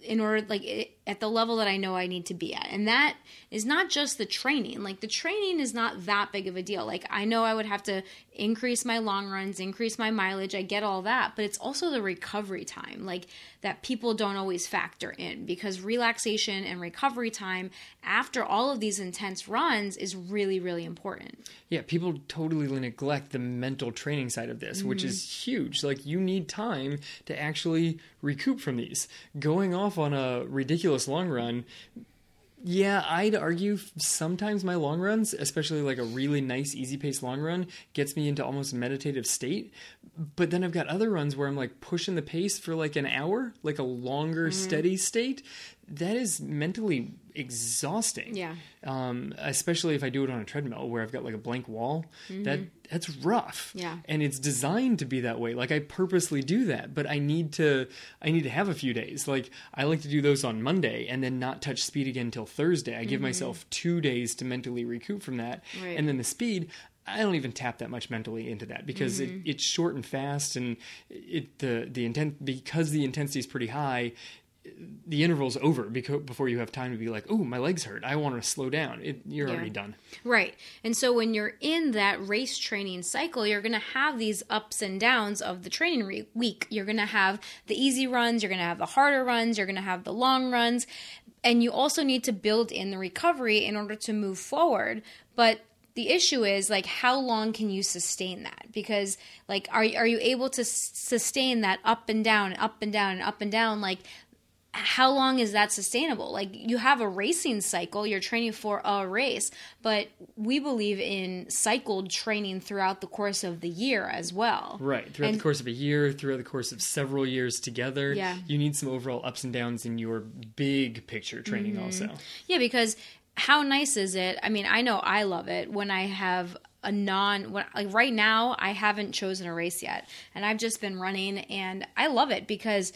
in order like it, at the level that I know I need to be at. And that is not just the training. Like the training is not that big of a deal. Like I know I would have to increase my long runs, increase my mileage. I get all that, but it's also the recovery time. Like that people don't always factor in because relaxation and recovery time after all of these intense runs is really really important. Yeah, people totally neglect the mental training side of this, mm-hmm. which is huge. Like you need time to actually recoup from these. Going off on a ridiculous long run yeah, I'd argue sometimes my long runs, especially like a really nice, easy pace long run, gets me into almost meditative state. But then I've got other runs where I'm like pushing the pace for like an hour, like a longer, mm-hmm. steady state. That is mentally exhausting. Yeah. Um, especially if I do it on a treadmill where I've got like a blank wall. Mm-hmm. That that's rough. Yeah. And it's designed to be that way. Like I purposely do that, but I need to I need to have a few days. Like I like to do those on Monday and then not touch speed again until Thursday. I mm-hmm. give myself 2 days to mentally recoup from that. Right. And then the speed I don't even tap that much mentally into that because mm-hmm. it, it's short and fast, and it the the intent because the intensity is pretty high the interval's over before you have time to be like, "Oh, my legs hurt. I want to slow down." It, you're yeah. already done. Right. And so when you're in that race training cycle, you're going to have these ups and downs of the training re- week. You're going to have the easy runs, you're going to have the harder runs, you're going to have the long runs, and you also need to build in the recovery in order to move forward. But the issue is like how long can you sustain that because like are are you able to sustain that up and down up and down and up and down like how long is that sustainable? Like you have a racing cycle, you're training for a race, but we believe in cycled training throughout the course of the year as well. Right, throughout and, the course of a year, throughout the course of several years together. Yeah. You need some overall ups and downs in your big picture training mm-hmm. also. Yeah, because how nice is it? I mean, I know I love it when I have a non like right now I haven't chosen a race yet and I've just been running and I love it because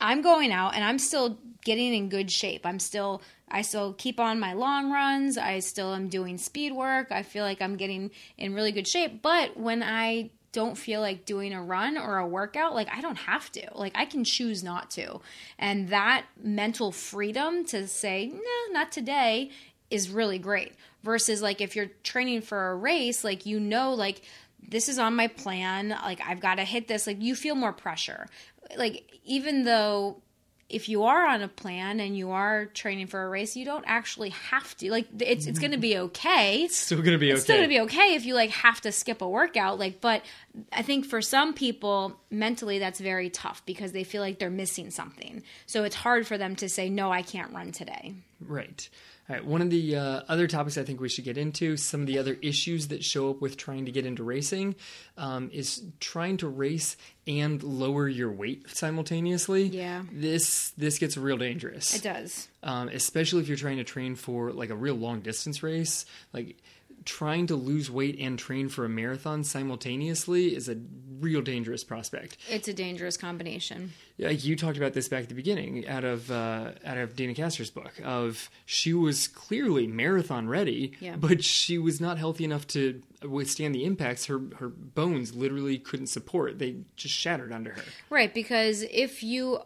I'm going out and I'm still getting in good shape. I'm still I still keep on my long runs. I still am doing speed work. I feel like I'm getting in really good shape. But when I don't feel like doing a run or a workout, like I don't have to. Like I can choose not to. And that mental freedom to say, no, not today is really great. Versus like if you're training for a race, like you know, like this is on my plan, like I've got to hit this, like you feel more pressure. Like even though if you are on a plan and you are training for a race, you don't actually have to. Like it's it's going to be okay. It's still going to be It's okay. still going to be okay if you like have to skip a workout. Like, but I think for some people mentally that's very tough because they feel like they're missing something. So it's hard for them to say no, I can't run today. Right. All right. One of the uh, other topics I think we should get into, some of the other issues that show up with trying to get into racing, um, is trying to race and lower your weight simultaneously. Yeah. This this gets real dangerous. It does. um, especially if you're trying to train for like a real long distance race like trying to lose weight and train for a marathon simultaneously is a real dangerous prospect It's a dangerous combination. like you talked about this back at the beginning out of uh, out of Deena Kastor's book of she was clearly marathon ready Yeah. but she was not healthy enough to withstand the impacts her her bones literally couldn't support they just shattered under her Right, because if you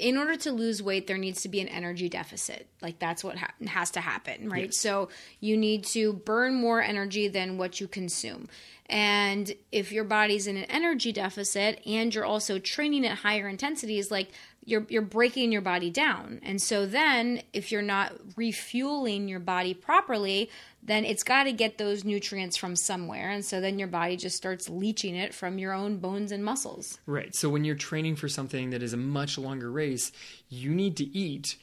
in order to lose weight there needs to be an energy deficit. Like that's what ha- has to happen, right? Yes. So you need to burn more energy than what you consume. And if your body's in an energy deficit and you're also training at higher intensities like you're you're breaking your body down. And so then if you're not refueling your body properly, then it's got to get those nutrients from somewhere. And so then your body just starts leaching it from your own bones and muscles. Right. So when you're training for something that is a much longer race, you need to eat.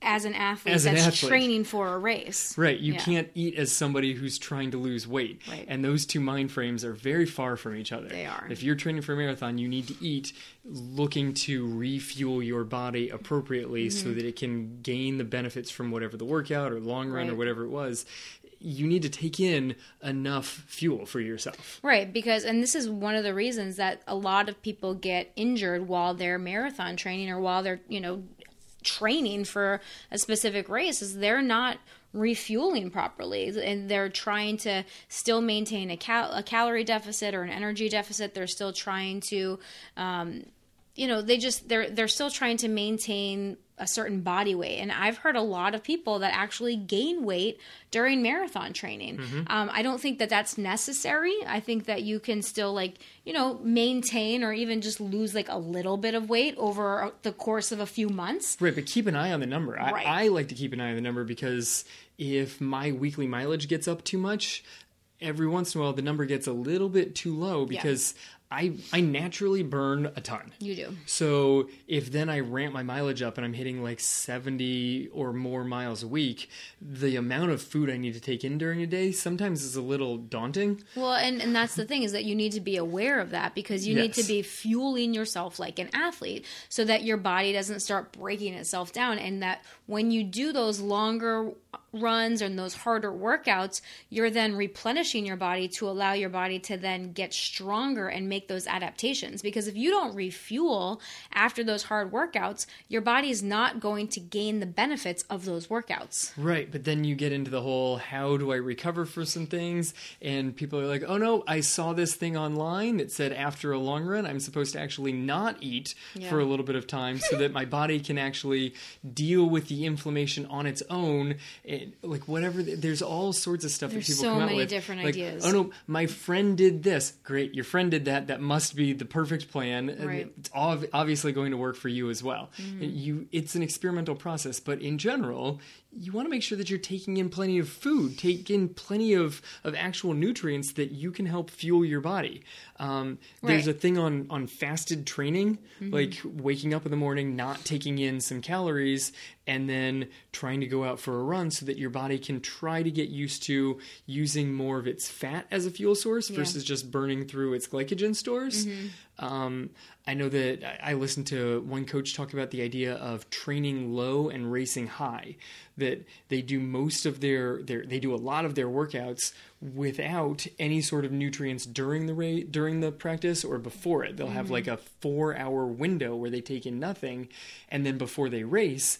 As an athlete As an that's athlete. training for a race. Right. You Yeah. can't eat as somebody who's trying to lose weight. Right. And those two mind frames are very far from each other. They are. If you're training for a marathon, you need to eat looking to refuel your body appropriately Mm-hmm. so that it can gain the benefits from whatever the workout or long run or whatever it was. You need to take in enough fuel for yourself. Right, because and this is one of the reasons that a lot of people get injured while they're marathon training or while they're, you know, training for a specific race is they're not refueling properly. And they're trying to still maintain a, cal- a calorie deficit or an energy deficit. They're still trying to um, you know they just they're they're still trying to maintain a certain body weight. And i've heard a lot of people that actually gain weight during marathon training. Um, i don't think that that's necessary. I think that you can still like you know maintain or even just lose like a little bit of weight over the course of a few months. Right, but keep an eye on the number. I, Right. I like to keep an eye on the number because if my weekly mileage gets up too much, every once in a while the number gets a little bit too low because I I naturally burn a ton. you do So if then I ramp my mileage up and I'm hitting like 70 or more miles a week, the amount of food I need to take in during a day sometimes is a little daunting. Well, and, and that's the thing is that you need to be aware of that because you need to be fueling yourself like an athlete so that your body doesn't start breaking itself down. And that when you do those longer runs and those harder workouts, you're then replenishing your body to allow your body to then get stronger and make those adaptations. Because if you don't refuel after those hard workouts, your body is not going to gain the benefits of those workouts. Right, but then you get into the whole how do I recover for some things? And people are like, oh no, I saw this thing online that said after a long run, I'm supposed to actually not eat Yeah. for a little bit of time so that my body can actually deal with the inflammation on its own. And like whatever, there's all sorts of stuff There's that people so come out many with. different Like, ideas. Oh no, my friend did this. Great, your friend did that. That must be the perfect plan. Right. It's ob- obviously going to work for you as well. Mm-hmm. You, it's an experimental process, but in general, you want to make sure that you're taking in plenty of food, take in plenty of, of actual nutrients that you can help fuel your body. Um, There's a thing on, on fasted training, Mm-hmm. like waking up in the morning, not taking in some calories, and then trying to go out for a run so that your body can try to get used to using more of its fat as a fuel source versus just burning through its glycogen stores. Mm-hmm. Um, I know that I listened to one coach talk about the idea of training low and racing high. That they do most of their, their they do a lot of their workouts without any sort of nutrients during the ra- during the practice or before it. They'll have like a four hour window where they take in nothing, and then before they race,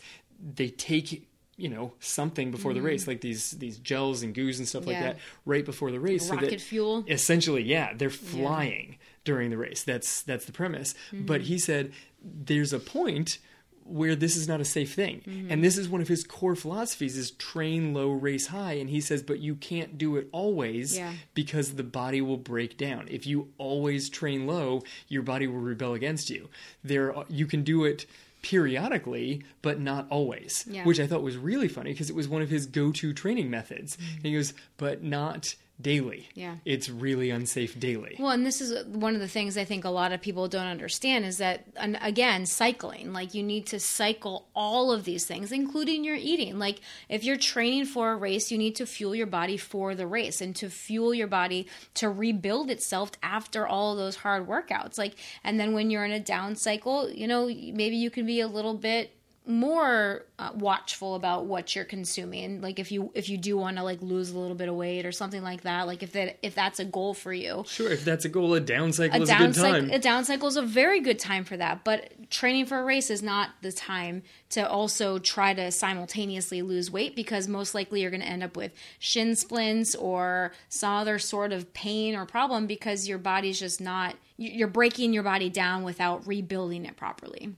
they take you know something before the race like these these gels and goos and stuff like that right before the race so Rocket that fuel. essentially yeah they're flying during the race. That's that's the premise. Mm-hmm. But he said there's a point where this is not a safe thing. Mm-hmm. And this is one of his core philosophies is train low race high. And he says but you can't do it always Yeah. because the body will break down. If you always train low your body will rebel against you. There are- you can do it periodically but not always Yeah. which i thought was really funny because it was one of his go-to training methods. And he goes but not daily Yeah. it's really unsafe daily Well, and this is one of the things I think a lot of people don't understand is that, again, cycling. Like, you need to cycle all of these things, including your eating. Like, if you're training for a race, you need to fuel your body for the race and to fuel your body to rebuild itself after all those hard workouts. Like, and then when you're in a down cycle, you know, maybe you can be a little bit more uh, watchful about what you're consuming like if you if you do want to like lose a little bit of weight or something like that like if that if that's a goal for you Sure, if that's a goal, a down cycle a is a down good time. cycle, a down cycle is a very good time for that. But training for a race is not the time to also try to simultaneously lose weight because most likely you're going to end up with shin splints or some other sort of pain or problem because your body's just not you're breaking your body down without rebuilding it properly.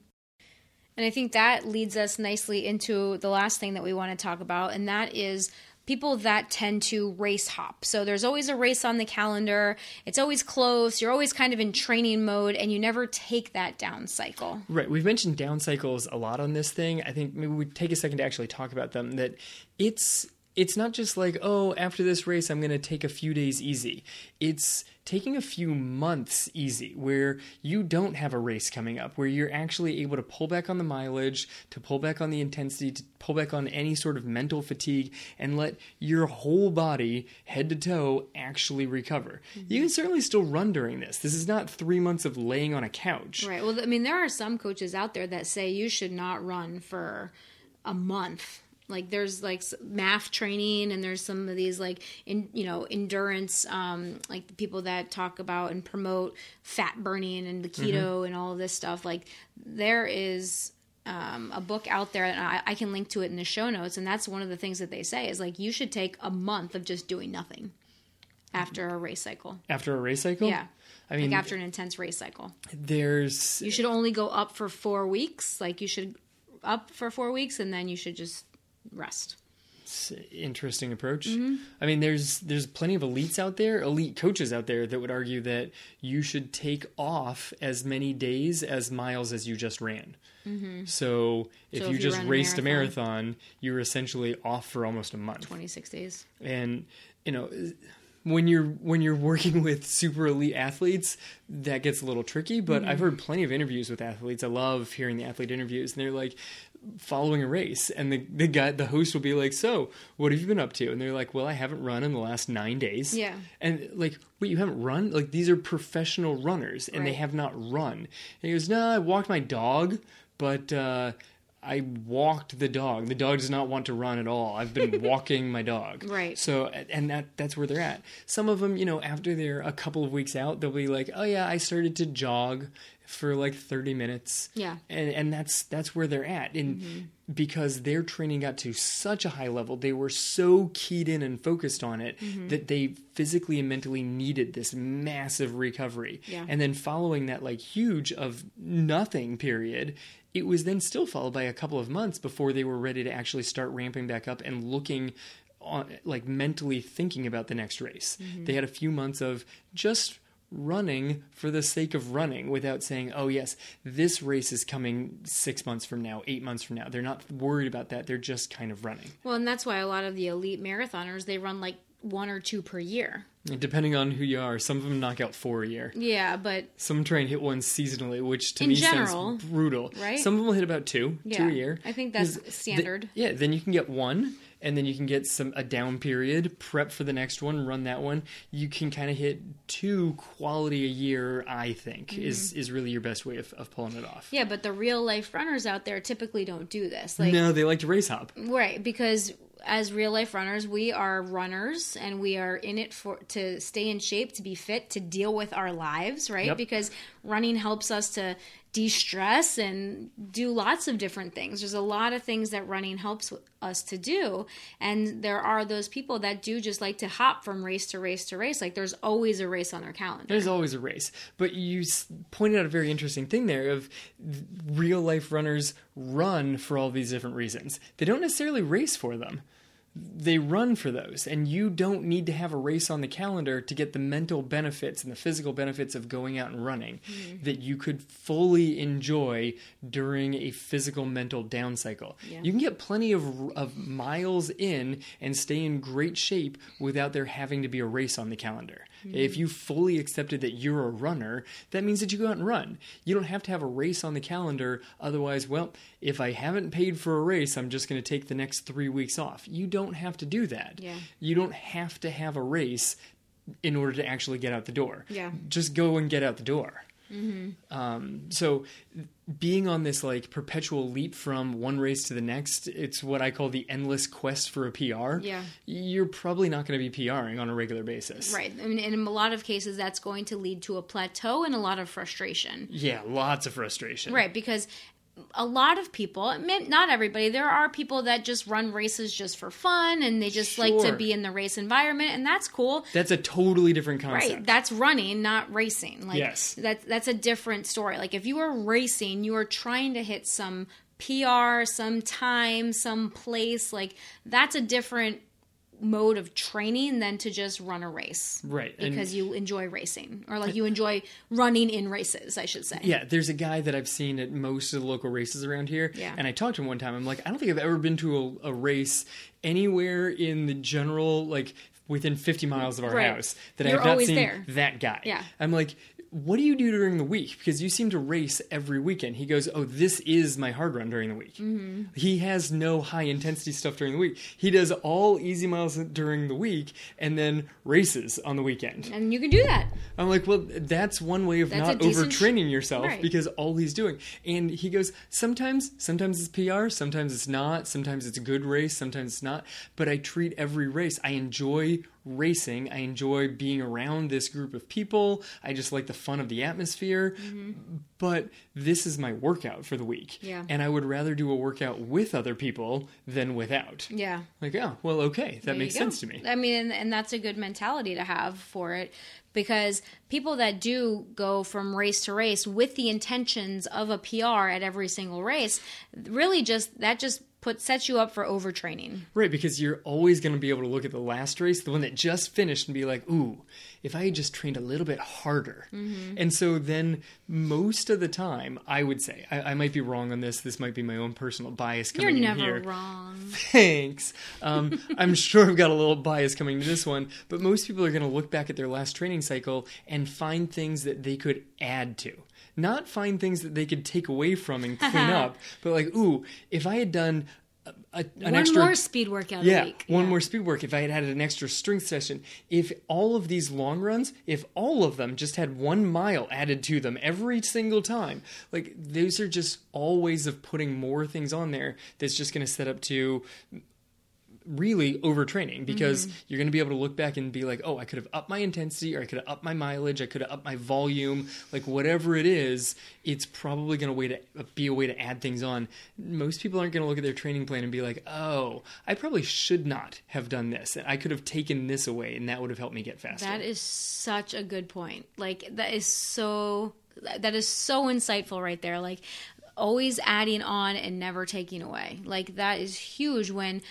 And I think that leads us nicely into the last thing that we want to talk about, and that is people that tend to race hop. So there's always a race on the calendar, it's always close, you're always kind of in training mode, and you never take that down cycle. Right. We've mentioned down cycles a lot on this thing. I think maybe we take a second to actually talk about them. That it's it's not just like, oh, after this race I'm going to take a few days easy. It's taking a few months easy where you don't have a race coming up, where you're actually able to pull back on the mileage, to pull back on the intensity, to pull back on any sort of mental fatigue and let your whole body, head to toe, actually recover. You can certainly still run during this. This is not 3 months of laying on a couch. Right. Well, I mean, there are some coaches out there that say you should not run for a month. Like there's like MAF training, and there's some of these like in you know endurance, um, like the people that talk about and promote fat burning and the keto and all this stuff. Like there is um, a book out there, and I, I can link to it in the show notes. And that's one of the things that they say is like you should take a month of just doing nothing after a race cycle. After a race cycle? Yeah. I mean, like after an intense race cycle. there's You should only go up for four weeks. Like you should up for four weeks and then you should just rest. It's an interesting approach. Mm-hmm. I mean, there's there's plenty of elites out there, elite coaches out there that would argue that you should take off as many days as miles as you just ran. So if Mm-hmm. So you if you just run a raced a marathon- marathon, you're essentially off for almost a month. 26 days. And you know, when you're when you're working with super elite athletes, that gets a little tricky. But I've heard plenty of interviews with athletes. I love hearing the athlete interviews, and they're like following a race and the the guy the host will be like so what have you been up to and they're like well i haven't run in the last nine days Yeah. and like wait you haven't run like these are professional runners and they have not run and he goes no i walked my dog but uh I walked the dog. The dog does not want to run at all. I've been walking my dog. Right. So, and that that's where they're at. Some of them, you know, after they're a couple of weeks out, they'll be like, "Oh yeah, I started to jog for like 30 minutes." Yeah. And and that's that's where they're at. And mm-hmm. because their training got to such a high level, they were so keyed in and focused on it mm-hmm. that they physically and mentally needed this massive recovery. Yeah. And then following that like huge of nothing period, it was then still followed by a couple of months before they were ready to actually start ramping back up and looking on like mentally thinking about the next race. Mm-hmm. They had a few months of just running for the sake of running without saying, "Oh yes, this race is coming 6 months from now, 8 months from now." They're not worried about that. They're just kind of running. Well, and that's why a lot of the elite marathoners, they run like one or two per year. And depending on who you are, some of them knock out 4 a year. Yeah, but Some try and hit one seasonally, which to me general, sounds brutal. right? Some of them will hit about two, Yeah, two a year. I think that's th- standard. yeah, then you can get one, and then you can get some a down period, prep for the next one, run that one. You can kind of hit two quality a year. I think Mm-hmm. is is really your best way of, of pulling it off. Yeah, but the real life runners out there typically don't do this. Like no, they like to race hop. Right, because as real life runners, we are runners and we are in it for to stay in shape, to be fit, to deal with our lives, right? Yep. Because running helps us to de-stress and do lots of different things. There's a lot of things that running helps us to do, and there are those people that do just like to hop from race to race to race. Like there's always a race on their calendar. There's always a race, but you pointed out a very interesting thing there of real life runners run for all these different reasons. They don't necessarily race for them. They run for those, and you don't need to have a race on the calendar to get the mental benefits and the physical benefits of going out and running mm-hmm. that you could fully enjoy during a physical mental down cycle. Yeah. You can get plenty of, of miles in and stay in great shape without there having to be a race on the calendar. Mm-hmm. If you fully accepted that you're a runner, that means that you go out and run. You don't have to have a race on the calendar. Otherwise, well, if I haven't paid for a race, I'm just going to take the next three weeks off. You don't have to do that. Yeah. You don't have to have a race in order to actually get out the door. Yeah. Just go and get out the door. Hmm. Um, so being on this like perpetual leap from one race to the next, it's what I call the endless quest for a PR. Yeah. You're probably not going to be PRing on a regular basis. Right. I mean, in a lot of cases, that's going to lead to a plateau and a lot of frustration. Yeah, lots of frustration. Right, because a lot of people, not everybody, there are people that just run races just for fun and they just like to be in the race environment, and that's cool. That's a totally different concept. Right, that's running, not racing. Like Yes. that's that's a different story. Like if you are racing, you are trying to hit some PR, some time, some place. Like that's a different mode of training than to just run a race. Right, and- Because you enjoy racing or like you enjoy running in races, I should say. Yeah, there's a guy that I've seen at most of the local races around here. Yeah. And I talked to him one time. I'm like, I don't think I've ever been to a, a race anywhere in the general, like, within 50 miles of our Right. house that You're I've not seen there. that guy. Yeah. I'm like, what do you do during the week? Because you seem to race every weekend. He goes, Oh, this is my hard run during the week. Mm-hmm. He has no high intensity stuff during the week. He does all easy miles during the week and then races on the weekend. And you can do that. I'm like, well, that's one way of That's not overtraining yourself Right. because all he's doing. And he goes, sometimes, sometimes it's PR, sometimes it's not, sometimes it's a good race, sometimes it's not. But I treat every race. I enjoy racing. I enjoy being around this group of people. I just like the fun of the atmosphere. Mm-hmm. But this is my workout for the week. Yeah. And I would rather do a workout with other people than without. Yeah. Like, oh, well, okay, that There makes sense to me. I mean, and, and that's a good mentality to have for it because people that do go from race to race with the intentions of a PR at every single race, really just that just put sets you up for overtraining. Right, because you're always going to be able to look at the last race, the one that just finished, and be like, ooh, if I had just trained a little bit harder. Mm-hmm. And so then most of the time, I would say, I, I might be wrong on this, this might be my own personal bias coming You're coming in never here. wrong. Thanks. Um, I'm sure I've got a little bias coming to this one, but most people are going to look back at their last training cycle and find things that they could add to. Not find things that they could take away from and clean up, but like, ooh, if I had done a, a, an One extra more speed workout yeah, a week. one Yeah. more speed work. If I had had an extra strength session, if all of these long runs, if all of them just had one mile added to them every single time, like those are just all ways of putting more things on there that's just going to set up to really overtraining because Mm-hmm. you're going to be able to look back and be like, oh, I could have upped my intensity or I could have upped my mileage, I could have upped my volume, like whatever it is, it's probably going to way to be a way to add things on. Most people aren't going to look at their training plan and be like, oh, I probably should not have done this. I could have taken this away and that would have helped me get faster. That is such a good point. Like that is so that is so insightful right there. Like always adding on and never taking away. Like that is huge when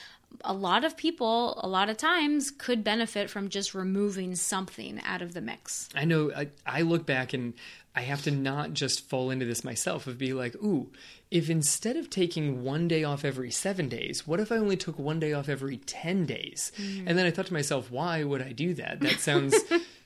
a lot of people a lot of times could benefit from just removing something out of the mix. I know I, I look back and I have to not just fall into this myself of be like, ooh, if instead of taking one day off every seven days, what if I only took one day off every 10 days? Mm. And then I thought to myself, why would I do that? That sounds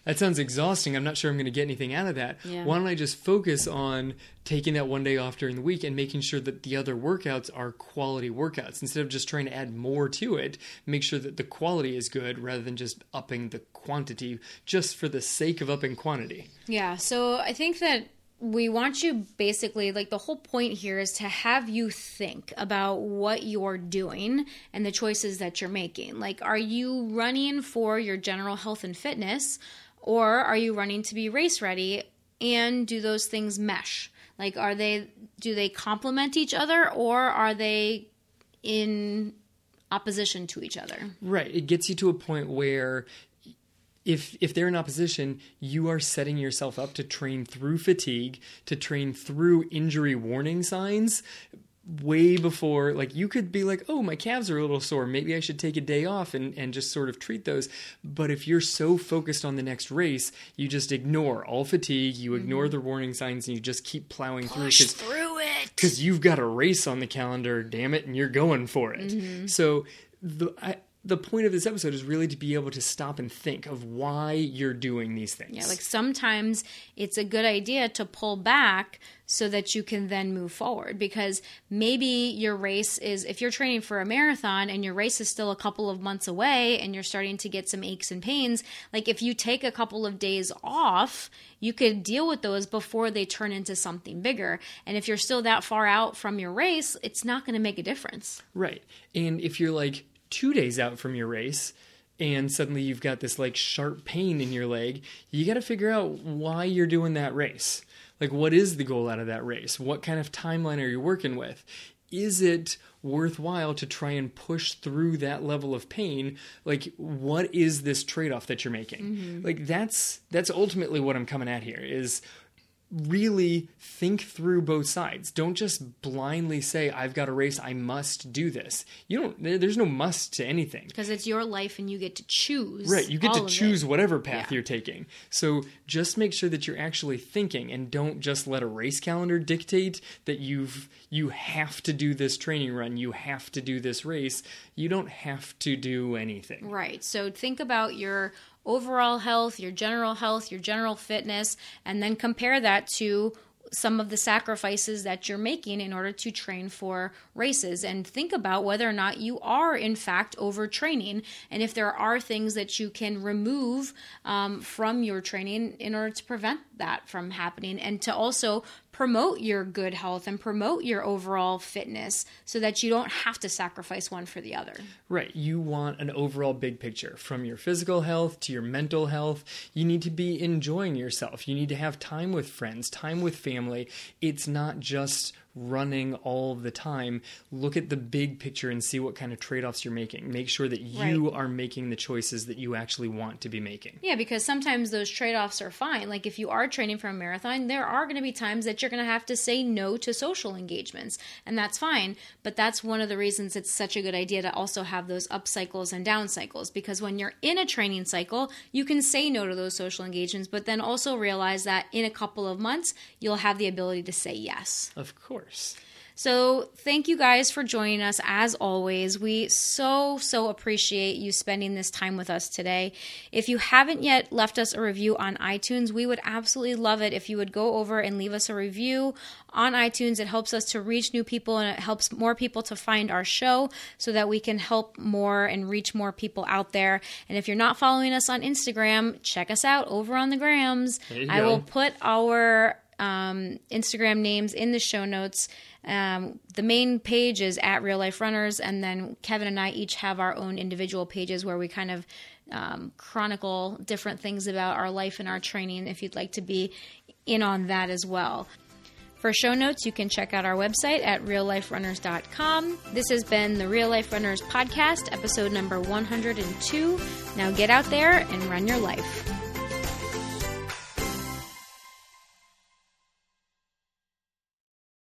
that sounds exhausting. I'm not sure I'm going to get anything out of that. Yeah. Why don't I just focus on taking that one day off during the week and making sure that the other workouts are quality workouts instead of just trying to add more to it? Make sure that the quality is good rather than just upping the quantity just for the sake of upping quantity. Yeah, so I think that we want you basically like the whole point here is to have you think about what you're doing and the choices that you're making. Like, are you running for your general health and fitness, or are you running to be race ready? And do those things mesh? Like, are they do they complement each other, or are they in opposition to each other? Right. It gets you to a point where if if they're in opposition, you are setting yourself up to train through fatigue, to train through injury warning signs way before like you could be like oh my calves are a little sore maybe i should take a day off and, and just sort of treat those but if you're so focused on the next race you just ignore all fatigue you ignore the warning signs and you just keep plowing Push through through it. because you've got a race on the calendar, damn it, and you're going for it. Mm-hmm. So the I, the point of this episode is really to be able to stop and think of why you're doing these things. Yeah, like sometimes it's a good idea to pull back so that you can then move forward because maybe your race is if you're training for a marathon and your race is still a couple of months away and you're starting to get some aches and pains like if you take a couple of days off you could deal with those before they turn into something bigger and if you're still that far out from your race it's not going to make a difference right. And if you're like two days out from your race and suddenly you've got this like sharp pain in your leg, you got to figure out why you're doing that race. Like, what is the goal out of that race? What kind of timeline are you working with? Is it worthwhile to try and push through that level of pain? Like, what is this trade off that you're making? Mm-hmm. Like, that's that's ultimately what I'm coming at here. Is really think through both sides. Don't just blindly say, I've got a race, I must do this. You don't, there's no must to anything. because it's your life and you get to choose Right, you get to it. choose whatever path Yeah. you're taking. So just make sure that you're actually thinking and don't just let a race calendar dictate that you've you have to do this training run, you have to do this race. You don't have to do anything. Right. So think about your overall health, your general health, your general fitness, and then compare that to some of the sacrifices that you're making in order to train for races and think about whether or not you are in fact overtraining and if there are things that you can remove um, from your training in order to prevent that from happening and to also promote your good health and promote your overall fitness so that you don't have to sacrifice one for the other. Right. You want an overall big picture from your physical health to your mental health. You need to be enjoying yourself. You need to have time with friends, time with family. It's not just running all the time. Look at the big picture and see what kind of trade offs you're making. Make sure that you Right. are making the choices that you actually want to be making. Yeah, because sometimes those trade offs are fine. Like if you are training for a marathon, there are going to be times that you're going to have to say no to social engagements, and that's fine. But that's one of the reasons it's such a good idea to also have those up cycles and down cycles because when you're in a training cycle, you can say no to those social engagements, but then also realize that in a couple of months, you'll have the ability to say yes. Of course. So, thank you guys for joining us as always. We so, so appreciate you spending this time with us today. If you haven't yet left us a review on iTunes, we would absolutely love it if you would go over and leave us a review on iTunes. It helps us to reach new people and it helps more people to find our show so that we can help more and reach more people out there. And if you're not following us on Instagram, check us out over on the Grams. I go. will put our um, Instagram names in the show notes. Um, the main page is at Real Life Runners, and then Kevin and I each have our own individual pages where we kind of um, chronicle different things about our life and our training if you'd like to be in on that as well. For show notes, you can check out our website at realliferunners.com. This has been the Real Life Runners podcast, episode number 102. Now get out there and run your life.